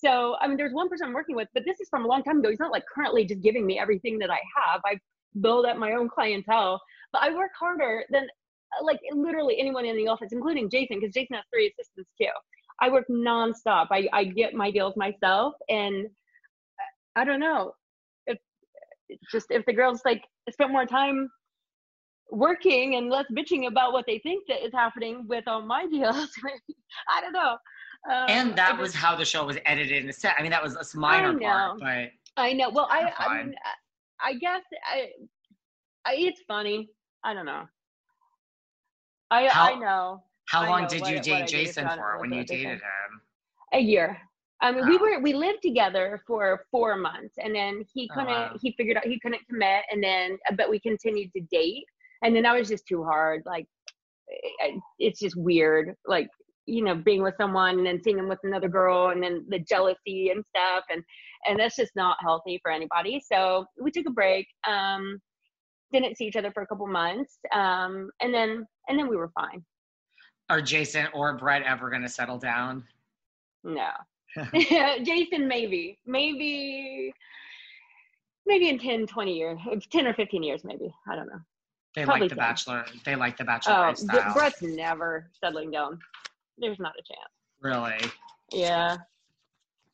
so I mean, there's one person I'm working with, but this is from a long time ago. He's not like currently just giving me everything that I have. I build up my own clientele, but I work harder than like literally anyone in the office, including Jason, because Jason has three assistants too. I work nonstop. I I get my deals myself, and uh, I don't know if it's just if the girls like spent more time working and less bitching about what they think that is happening with all my deals. I don't know. Um, and that just- was how the show was edited and set. I mean, that was a minor part, but I know. Well, I, I mean, I guess I, I, it's funny. I don't know. I, How- I know how I long know did you what date Jason so I don't for when you dated him? a year. I mean, we Oh. were we lived together for four months, and then he Oh, couldn't. wow. He figured out he couldn't commit, and then but we continued to date, and then that was just too hard. Like, it's just weird. Like you know, being with someone and then seeing him with another girl, and then the jealousy and stuff, and and that's just not healthy for anybody. So we took a break. Um, didn't see each other for a couple months, um, and then and then we were fine. Are Jason or Brett ever going to settle down? No. Jason, maybe. Maybe maybe in 10, 20 years. 10 or 15 years, maybe. I don't know. They Probably like the so. Bachelor. They like the Bachelor Oh, lifestyle. Brett's never settling down. There's not a chance. really. Yeah.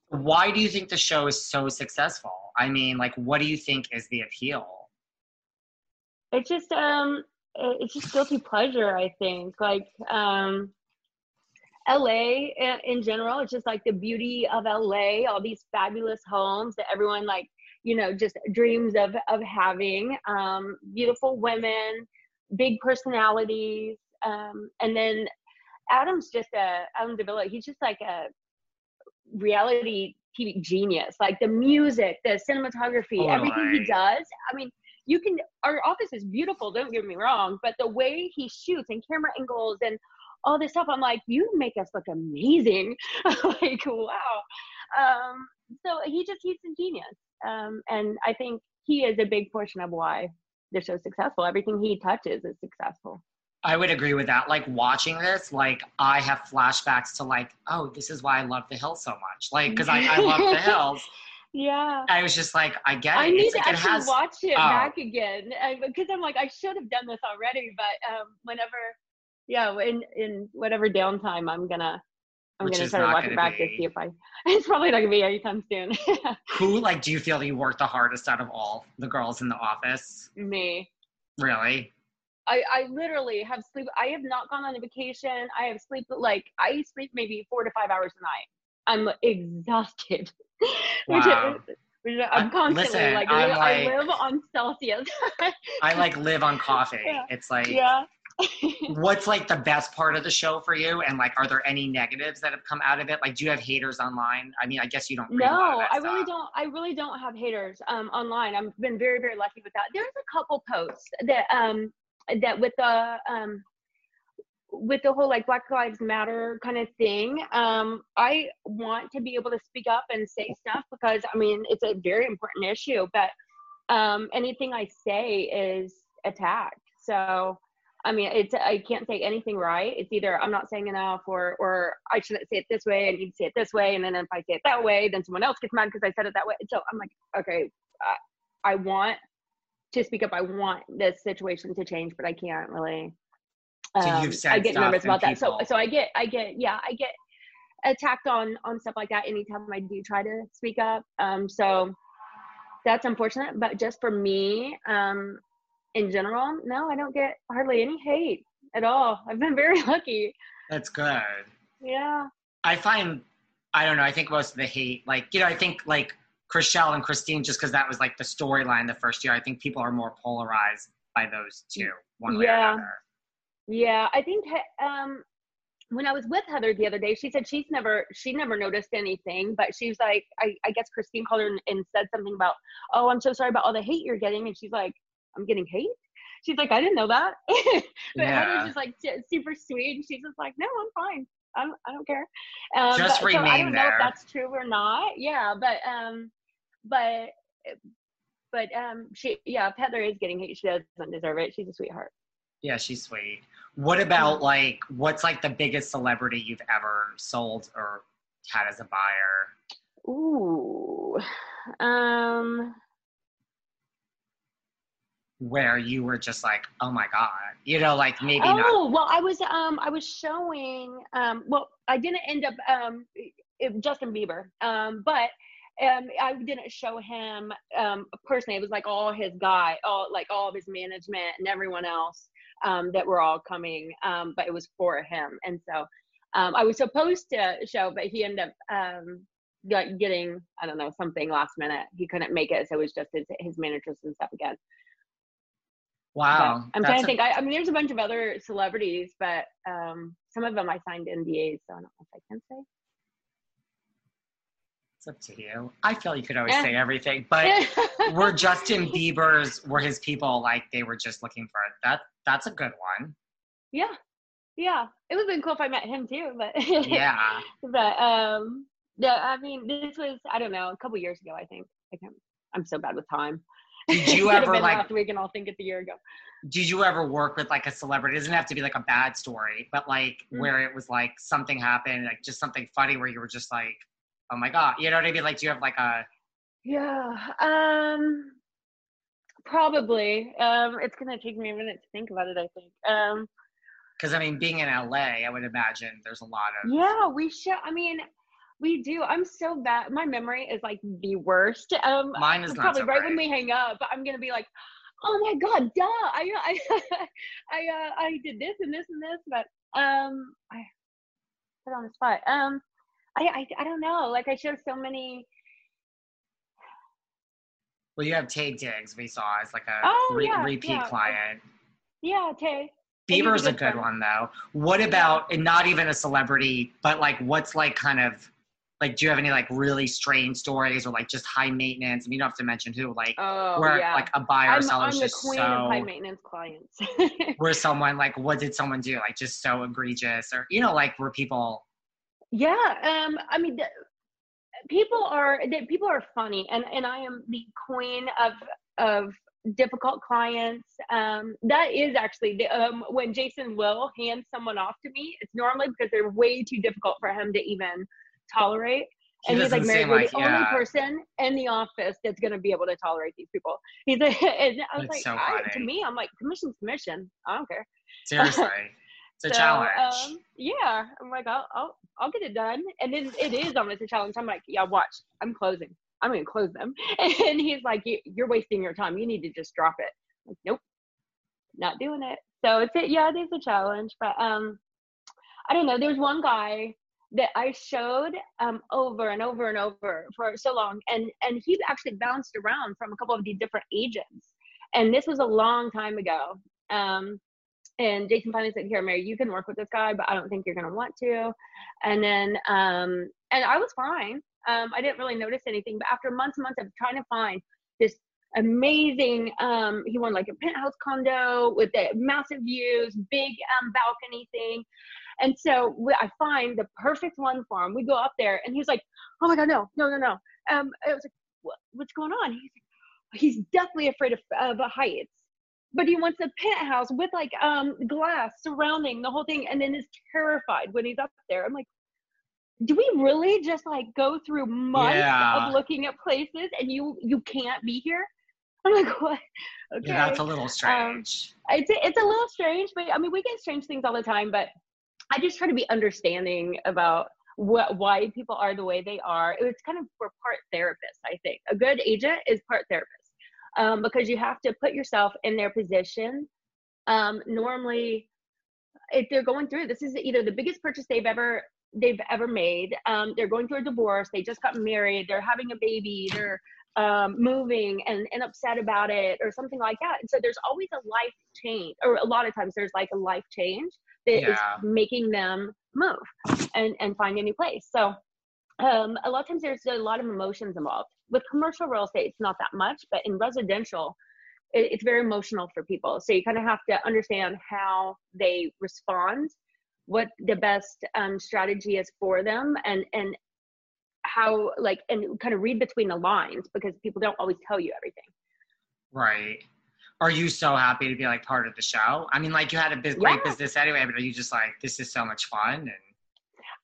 Why do you think the show is so successful? I mean, like, what do you think is the appeal? It's just um it's just guilty pleasure, I think. Like um LA in, in general, it's just like the beauty of LA, all these fabulous homes that everyone like, you know, just dreams of of having. Um, beautiful women, big personalities, um, and then Adam's just a Adam DiVello. He's just like a reality TV genius. Like the music, the cinematography, everything Totally. he does. I mean, you can. Our office is beautiful. Don't get me wrong, but the way he shoots and camera angles and all this stuff, I'm like, you make us look amazing. like, wow. Um, so he just he's a genius, um, and I think he is a big portion of why they're so successful. Everything he touches is successful. I would agree with that. Like watching this, like I have flashbacks to like, oh, this is why I love the hills so much. Like, because I, I love the hills. Yeah. I was just like, I get it. I need it's to like actually has. watch it oh. back again because I'm like I should have done this already, but um, whenever, yeah, in in whatever downtime, I'm gonna I'm Which gonna is try to not watch gonna it back to be- see if I. It's probably not gonna be anytime soon. Who like do you feel you work the hardest out of all the girls in the office? Me, Really? I I literally have sleep. I have not gone on a vacation. I have sleep like I sleep maybe four to five hours a night. I'm exhausted. Wow. is- which I'm constantly listen, like, I'm I like- live on Celsius. I like live on coffee. Yeah. It's like yeah. what's like the best part of the show for you? And like, are there any negatives that have come out of it? Like, do you have haters online? I mean, I guess you don't. no, I really don't. I really don't have haters um, online. I've been very, very lucky with that. There's a couple posts that um that with the um with the whole like black lives matter kind of thing um i want to be able to speak up and say stuff because i mean it's a very important issue but um anything i say is attacked so i mean it's i can't say anything right. It's either i'm not saying enough or or i shouldn't say it this way i need to say it this way and then if i say it that way then someone else gets mad because i said it that way. So i'm like okay I, I want to speak up. I want this situation to change but i can't really so you've um, said I get nervous about that. So so I get I get yeah I get attacked on on stuff like that anytime I do try to speak up. Um, so that's unfortunate. But just for me, um, in general, no, I don't get hardly any hate at all. I've been very lucky. That's good. Yeah. I find I don't know. I think most of the hate, like you know, I think like Chrishell and Christine, just because that was like the storyline the first year. I think people are more polarized by those two, one way yeah. or another. Yeah, I think um, when I was with Heather the other day, she said she's never she never noticed anything, but she's like, I, I guess Christine called her and, and said something about, oh, I'm so sorry about all the hate you're getting, and she's like, I'm getting hate. She's like, I didn't know that. but yeah. Heather's just like super sweet, and she's just like, no, I'm fine. I don't, I don't care. Um, just but, remain so I don't there. know if that's true or not. Yeah, but um, but but um, she yeah, if Heather is getting hate, she doesn't deserve it. She's a sweetheart. Yeah, she's sweet. What about like what's like the biggest celebrity you've ever sold or had as a buyer? Ooh. Um where you were just like, oh my god, you know, like maybe oh, not. well, I was um I was showing um well I didn't end up um Justin Bieber um but um I didn't show him um personally. It was like all his guy, all like all of his management and everyone else um, that were all coming, um, but it was for him. And so um, I was supposed to show, but he ended up um, getting, I don't know, something last minute. He couldn't make it. So it was just his, his managers and stuff again. Wow. But I'm trying to think. I, I, mean, there's a bunch of other celebrities, but um, some of them I signed NDAs, so I don't know if I can say. It's up to you. I feel you could always say everything, but were Justin Bieber's, were his people like they were just looking for that? That's a good one. Yeah. Yeah. It would have been cool if I met him too, but yeah. but um yeah, I mean this was I don't know, a couple years ago I think. I can't, I'm so bad with time. Did you ever like last week and I'll think it's a year ago. Did you ever work with like a celebrity? It doesn't have to be like a bad story, but like mm-hmm. where it was like something happened, like just something funny where you were just like, oh my god, you know what I mean? Like, do you have like a yeah. Um Probably. Um, it's gonna take me a minute to think about it. I think. Um, because I mean, being in LA, I would imagine there's a lot of. Yeah, we should. I mean, we do. I'm so bad. My memory is like the worst. Um, Mine is probably so right great. when we hang up. I'm gonna be like, oh my god, duh! I I I uh, I did this and this and this, but um, I put on the spot. Um, I I I don't know. Like I show so many well, you have Taye Diggs, we saw as like a oh, re- yeah, repeat yeah. client. Yeah, Taye. Bieber's a good, one. one though. What about and not even a celebrity, but like what's like kind of like do you have any like really strange stories or like just high maintenance? I mean you don't have to mention who, like oh, where yeah. like a buyer I'm, seller I'm just queen so of high maintenance clients. where someone like what did someone do? Like just so egregious or you know, like where people Yeah, um I mean people are that people are funny and and i am the queen of of difficult clients um that is actually the, um when jason will hand someone off to me it's normally because they're way too difficult for him to even tolerate he and he's like, Mary, like, the yeah. only person in the office that's going to be able to tolerate these people. He's like, and I was That's like, so I, to me, I'm like, commission's commission. I don't care. seriously. It's a So, challenge. Um, yeah, I'm like, I'll, I'll, I'll get it done. And then it is almost a challenge. I'm like, yeah, watch, I'm closing. I'm gonna close them. And he's like, you're wasting your time. You need to just drop it. I'm like, nope, not doing it. So it's a, yeah, it is a challenge. But um, I don't know. There's one guy that I showed um over and over and over for so long, and and he actually bounced around from a couple of these different agents. And this was a long time ago. Um, and Jason finally said, "Here, Mary, you can work with this guy, but I don't think you're gonna want to." And then, um, and I was fine. Um, I didn't really notice anything, but after months and months of trying to find this amazing, um, he wanted like a penthouse condo with the massive views, big um, balcony thing. And so we, I find the perfect one for him. We go up there, and he's like, "Oh my god, no, no, no, no!" Um, I was like, what, "What's going on?" He's "He's definitely afraid of, of heights." But he wants a penthouse with like um glass surrounding the whole thing and then is terrified when he's up there. I'm like do we really just like go through months Yeah. of looking at places and you you can't be here? I'm like what? Okay Yeah, that's a little strange. it's it's a little strange but i mean we get strange things all the time but i just try to be understanding about what why people are the way they are. It's kind of for part therapist i think. A good agent is part therapist um, because you have to put yourself in their position. Um, normally if they're going through this is either the biggest purchase they've ever they've ever made. Um, they're going through a divorce they just got married they're having a baby they're um, moving and, and upset about it or something like that. And so there's always a life change or a lot of times there's like a life change that is Yeah. making them move and and find a new place. So um, a lot of times there's a lot of emotions involved with commercial real estate it's not that much but in residential it, it's very emotional for people so you kind of have to understand how they respond what the best um, strategy is for them and and how like and kind of read between the lines because people don't always tell you everything Right. Are you so happy to be like part of the show? I mean, like you had a bus- great business anyway, but are you just like, this is so much fun? And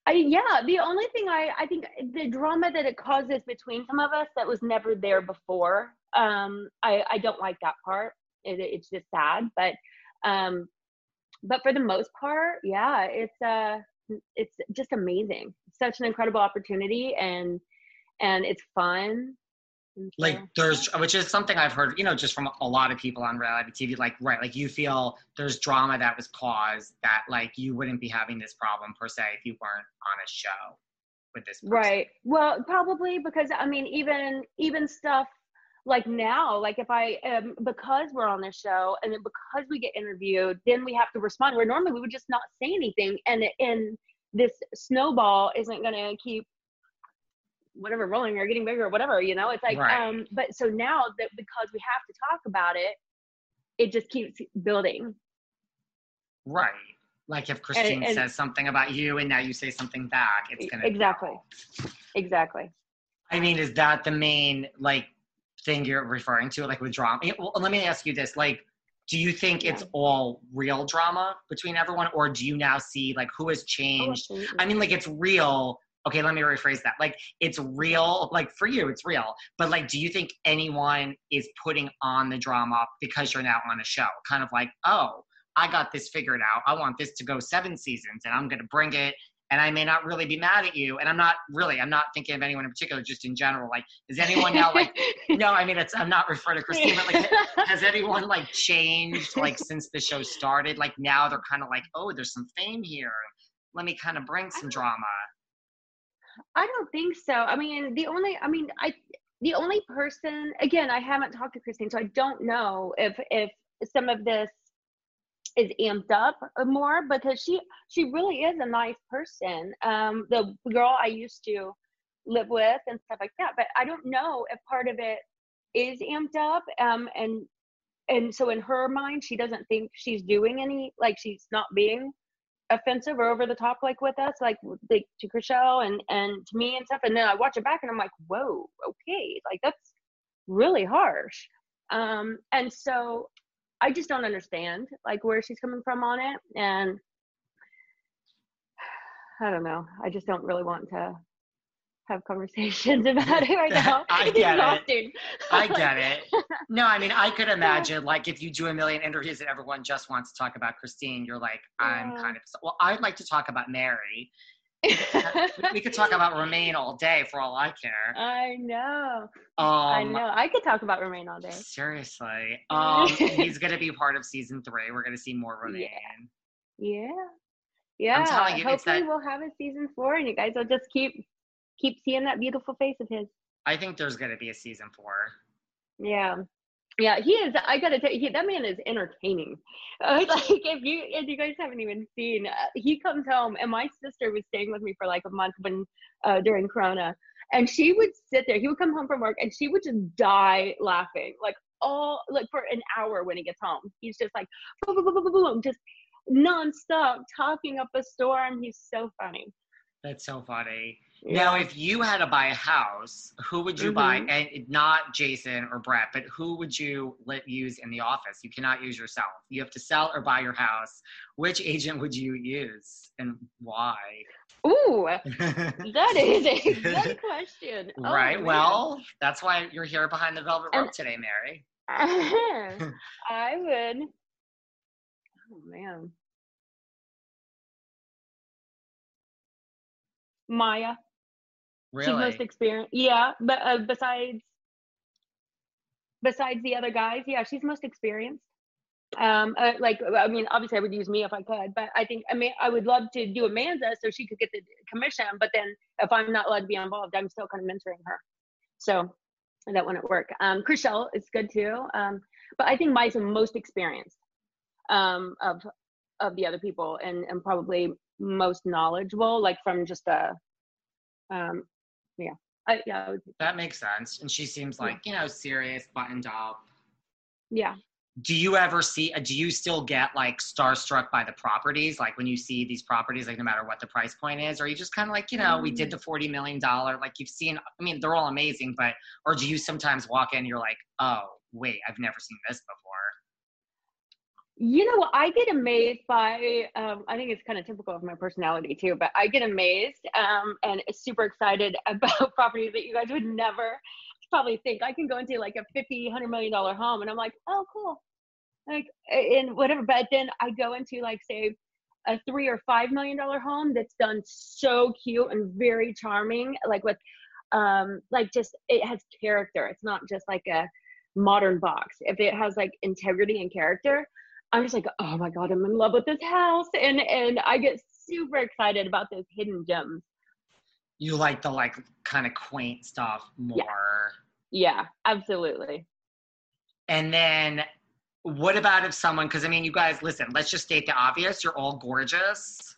I yeah, the only thing I I think the drama that it causes between some of us that was never there before. Um, I I don't like that part. It, it's just sad, but um, but for the most part, yeah, it's uh, it's just amazing. Such an incredible opportunity, and and it's fun. Like there's which is something i've heard you know just from a lot of people on reality tv like right like you feel there's drama that was caused that like you wouldn't be having this problem per se if you weren't on a show with this person. right well probably because i mean even even stuff like now like if i um because we're on this show and then because we get interviewed then we have to respond where normally we would just not say anything and and this snowball isn't going to keep whatever rolling or getting bigger or whatever you know it's like Right. um but so now that because we have to talk about it it just keeps building right like if christine and- says something about you and now you say something back it's gonna exactly exactly i mean is that the main like thing you're referring to like with drama well, let me ask you this like do you think it's Yeah. all real drama between everyone or do you now see like who has Oh, changed absolutely. I mean, like it's real. Okay, let me rephrase that. Like it's real. Like for you, it's real. But like, do you think anyone is putting on the drama because you're now on a show? Kind of like, oh, I got this figured out. I want this to go seven seasons, and I'm gonna bring it. And I may not really be mad at you. And I'm not really. I'm not thinking of anyone in particular. Just in general. Like, is anyone now like? no, I mean, it's. I'm not referring to Christine, but like, has anyone like changed like since the show started? Like now they're kind of like, oh, there's some fame here. Let me kind of bring some drama. I don't think so. I mean, the only, I mean, I, the only person, again, I haven't talked to Christine, so I don't know if, if some of this is amped up more because she, she really is a nice person. Um, the girl I used to live with and stuff like that, but I don't know if part of it is amped up. Um, and, and so in her mind, she doesn't think she's doing any, like she's not being offensive or over the top like with us like like to Chrishell and and to me and stuff and then I watch it back and I'm like whoa okay like that's really harsh. Um and so I just don't understand like where she's coming from on it and I don't know I just don't really want to have conversations about it right now I get it. I get it. No, I mean, I could imagine, like, if you do a million interviews and everyone just wants to talk about Christine, you're like, I'm Yeah. kind of. Well, I'd like to talk about Mary. We could talk about Romain all day for all I care. I know Um, I know I could talk about Romain all day Seriously. Um, he's going to be part of season three. We're going to see more Romain. Yeah. Yeah. telling you, Hopefully that- we'll have a season four and you guys will just keep keep seeing that beautiful face of his. I think there's going to be a season four. Yeah. Yeah, he is. I gotta tell you, that man is entertaining. Uh, like if you if you guys haven't even seen, uh, he comes home, and my sister was staying with me for like a month when uh, during Corona, and she would sit there. He would come home from work, and she would just die laughing, like all like for an hour when he gets home. He's just like boom, boom, boom, boom, boom, just nonstop talking up a storm. He's so funny. That's so funny. Yeah. Now, if you had to buy a house, who would you mm-hmm. buy? And not Jason or Brett, but who would you let use in the office? You cannot use yourself. You have to sell or buy your house. Which agent would you use and why? Ooh, that is a good question. Oh, right. Man. Well, that's why you're here behind the velvet rope and, today, Mary. I would. Oh man. Maya. Really? She's most experienced. Yeah, but uh, besides besides the other guys, yeah, she's most experienced. Um, uh, like I mean, obviously I would use me if I could, but I think I mean I would love to do Amanda so she could get the commission. But then if I'm not allowed to be involved, I'm still kind of mentoring her. So that wouldn't work. Um, Chrishell is good too. Um, but I think Maya's the most experienced um, of of the other people and and probably most knowledgeable, like from just a um, yeah. I, yeah, I that makes sense. And she seems like yeah. you know serious, buttoned up. Yeah. Do you ever see? Uh, do you still get like starstruck by the properties? Like when you see these properties, like no matter what the price point is, or you just kind of like you know mm. we did mm. the forty million dollar. Like you've seen. I mean, they're all amazing, but or do you sometimes walk in, you're like, oh wait, I've never seen this before. You know, I get amazed by, um, I think it's kind of typical of my personality too, but I get amazed um, and super excited about properties that you guys would never probably think. I can go into like a 50, 100 million dollar home and I'm like, oh, cool. Like, and whatever. But then I go into like, say, a three or five million dollar home that's done so cute and very charming, like with, um, like just, it has character. It's not just like a modern box. If it has like integrity and character, I'm just like, oh my god, I'm in love with this house, and and I get super excited about those hidden gems. You like the like kind of quaint stuff more. Yeah, yeah absolutely. And then what about if someone because i mean you guys listen let's just state the obvious you're all gorgeous.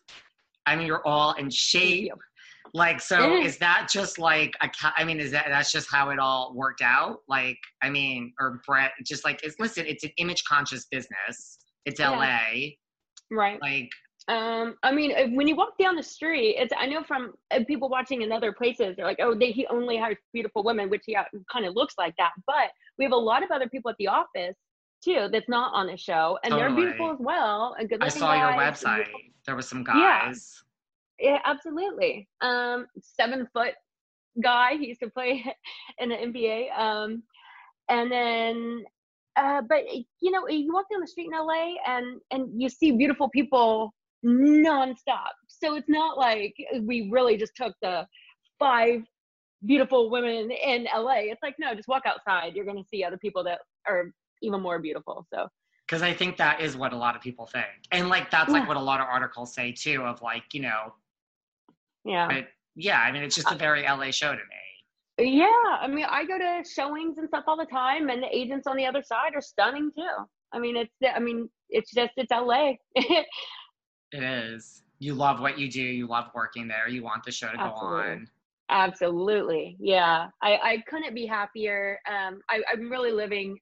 I mean you're all in shape. Like so is that just like a i mean is that that's just how it all worked out? Like i mean or brett just like it's listen it's an image conscious business it's yeah. LA. Right. Like um, I mean, when you walk down the street, it's I know from uh, people watching in other places, they're like, oh, they, he only hires beautiful women, which yeah, kind of looks like that. But we have a lot of other people at the office too that's not on the show, and totally. they're beautiful as well. And good. I saw your website. There was some guys. Yeah, yeah absolutely. Um, seven foot guy. He used to play in the NBA. Um, and then uh, but you know, you walk down the street in LA and and you see beautiful people nonstop. So it's not like we really just took the five beautiful women in LA. It's like no, just walk outside. You're going to see other people that are even more beautiful. So because I think that is what a lot of people think, and like that's like what a lot of articles say too. Of like you know, yeah, but yeah. I mean, it's just a very LA show to me. Yeah, I mean, I go to showings and stuff all the time, and the agents on the other side are stunning too. I mean, it's I mean, it's just it's LA. it is. You love what you do. You love working there. You want the show to Absolutely. go on. Absolutely, yeah. I I couldn't be happier. Um, I, I'm really living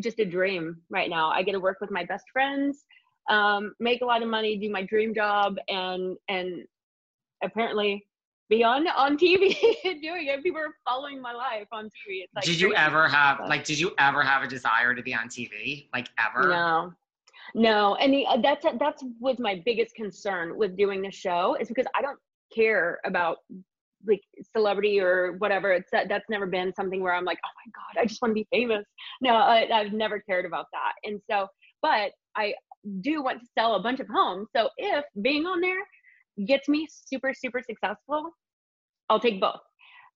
just a dream right now. I get to work with my best friends, um, make a lot of money, do my dream job, and and apparently be on on TV doing it. People are following my life on TV. It's like did you ever have like did you ever have a desire to be on TV? Like ever? No. No, and the, uh, that's that's was my biggest concern with doing the show is because I don't care about like celebrity or whatever. It's that that's never been something where I'm like, oh my god, I just want to be famous. No, I, I've never cared about that. And so, but I do want to sell a bunch of homes. So if being on there gets me super super successful i'll take both.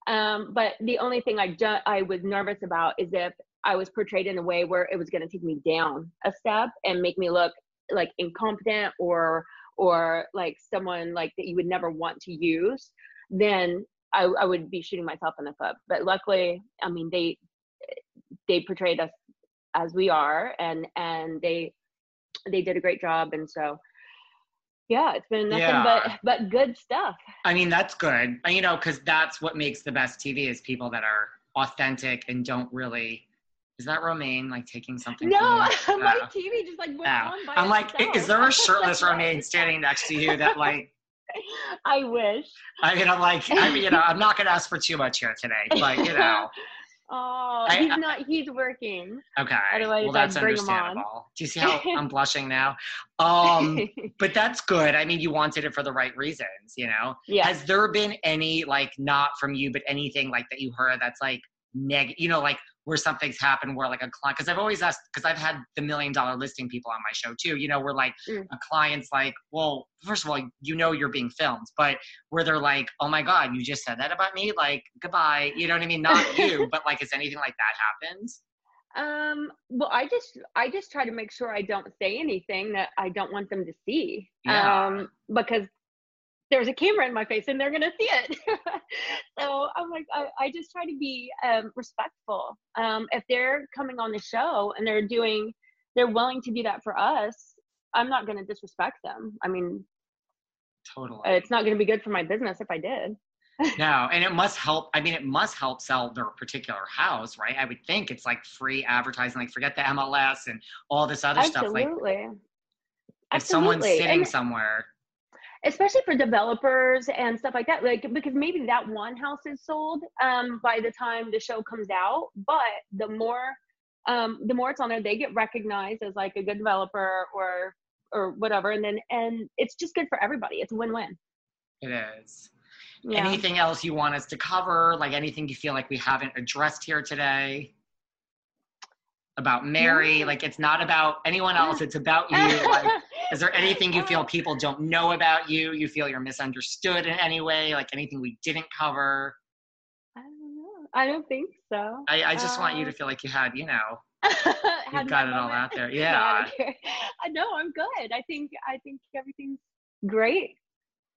Um, but the only thing I, do, I was nervous about is if i was portrayed in a way where it was going to take me down a step and make me look like incompetent or or like someone like that you would never want to use then I, I would be shooting myself in the foot. But luckily i mean they they portrayed us as we are and and they they did a great job. And so yeah it's been nothing Yeah. but but good stuff I mean, that's good. You know, because that's what makes the best TV is people that are authentic and don't really. Is that Romain like taking something? no my Oh. tv just like went on by I'm like, itself. is there a shirtless Romain standing next to you that like? i wish I mean, I'm like, I mean, you know, I'm not gonna ask for too much here today, but you know, oh I- he's not he's working okay. Otherwise, well, that's I'd bring 'em on. understandable. Do you see how I'm blushing now? Um, but that's good. I mean, you wanted it for the right reasons, you know. yeah Has there been any like not from you, but anything like that you heard that's like negative? You know, like where something's happened where like a client? Because I've always asked because I've had the million dollar listing people on my show too. You know, where like Mm. a client's like, well, first of all, you know you're being filmed, but where they're like, oh my god, you just said that about me, like goodbye. You know what I mean? Not you, but like, is anything like that happens? Um, well, I just I just try to make sure I don't say anything that I don't want them to see. Yeah. Um, because there's a camera in my face and they're gonna see it. so I'm like, I, I just try to be um, respectful. Um, if they're coming on the show and they're doing, they're willing to do that for us. I'm not gonna disrespect them. I mean, Totally. it's not gonna be good for my business if I did. No, and it must help. I mean, it must help sell their particular house, right? I would think it's like free advertising. Like, forget the MLS and all this other stuff. Like, Absolutely. if someone's sitting And- somewhere, especially for developers and stuff like that like because maybe that one house is sold um by the time the show comes out but the more um the more it's on there they get recognized as like a good developer or or whatever and then and it's just good for everybody it's a win-win it is. yeah Anything else you want us to cover? Like anything you feel like we haven't addressed here today? About Mary? No. Like, it's not about anyone else. It's about you. Like, is there anything you feel people don't know about you? You feel you're misunderstood in any way? Like anything we didn't cover? I don't know. I don't think so. I, I just want you to Uh, feel like you had, you know, had got it all out there. Yeah. I. I know I'm good. I think I think everything's great.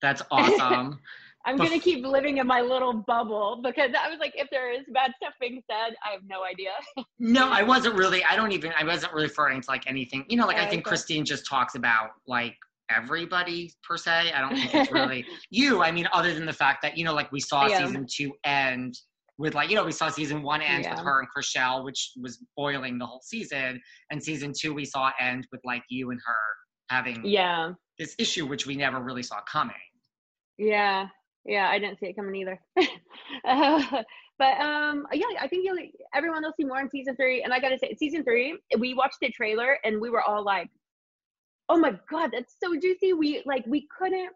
That's awesome. I'm gonna keep living in my little bubble because I was like, if there is bad stuff being said, I have no idea. no, I wasn't really. I don't even. I wasn't referring to like anything. You know, like I Oh, think. Christine just talks about like everybody per se. I don't think it's really you. I mean, other than the fact that you know, like we saw Yeah. season two end with like you know we saw season one end with her and Chrishell, which was boiling the whole season, and season two we saw end with like you and her having Yeah, this issue, which we never really saw coming. yeah, yeah. I didn't see it coming either. uh, but um, yeah, I think you'll, everyone will see more in season three. And I gotta say, season three, we watched the trailer and we were all like, "Oh my god, that's so juicy!" We like we couldn't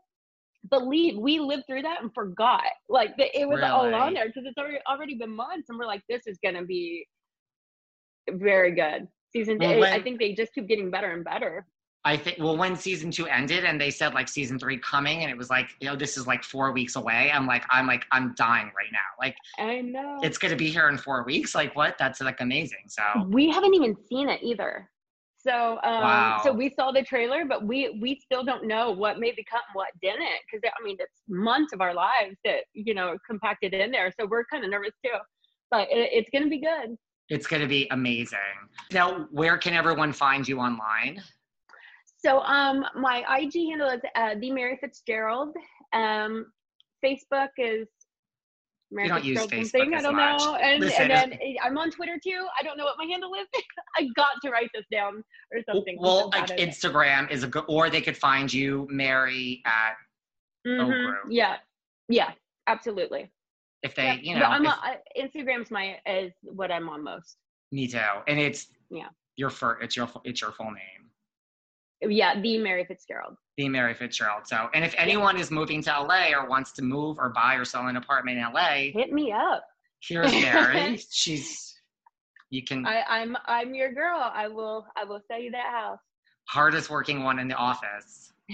believe we lived through that and forgot like that it was all on there because it's already already been months and we're like, "This is gonna be very good." Season, Well, I- I think they just keep getting better and better. I think well when season two ended and they said like season three coming and it was like you know this is like four weeks away I'm like I'm like I'm dying right now like I know. it's gonna be here in four weeks like what that's like amazing so we haven't even seen it either. So um so we saw the trailer, but we we still don't know what may become what didn't because I mean it's months of our lives that you know compacted in there. So we're kind of nervous too, but it, it's gonna be good. it's gonna be amazing now where can everyone find you online So um my IG handle is uh, the Mary Fitzgerald. Um Facebook is Mary You don't use Fitzgerald Facebook something, I don't much. know. And, Listen, and then I'm on Twitter too. I don't know what my handle is. I got to write this down or something. well like. Instagram is a good or they could find you Mary at Mhm. Yeah, yeah, absolutely. if they Yep. you know I'm if- I- Instagram's my is what I'm on most. me too and it's Yeah. your fir- it's your it's your full name Yeah, the Mary Fitzgerald. the Mary Fitzgerald. So, and if anyone is moving to LA or wants to move or buy or sell an apartment in LA, Hit me up. here's Mary. She's you can I, I'm I'm your girl. I will I will sell you that house. hardest working one in the office.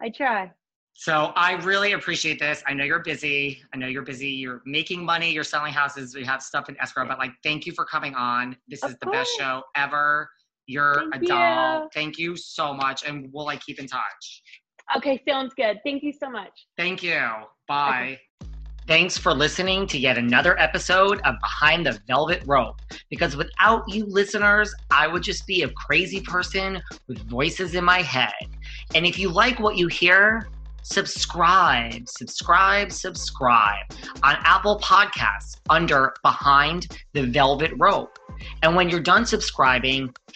I try. So I really appreciate this. I know you're busy. I know you're busy. You're making money. You're selling houses. We have stuff in escrow, but like, thank you for coming on. This Of is the best show ever. You're Thank a doll. you. Thank you so much, and we'll like keep in touch. Okay, sounds good. Thank you so much. Thank you. Bye. Thanks for listening to yet another episode of Behind the Velvet Rope. Because without you listeners, I would just be a crazy person with voices in my head. And if you like what you hear, subscribe, subscribe, subscribe on Apple Podcasts under Behind the Velvet Rope. And when you're done subscribing,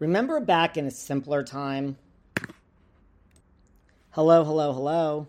Remember back in a simpler time? Hello, hello, hello.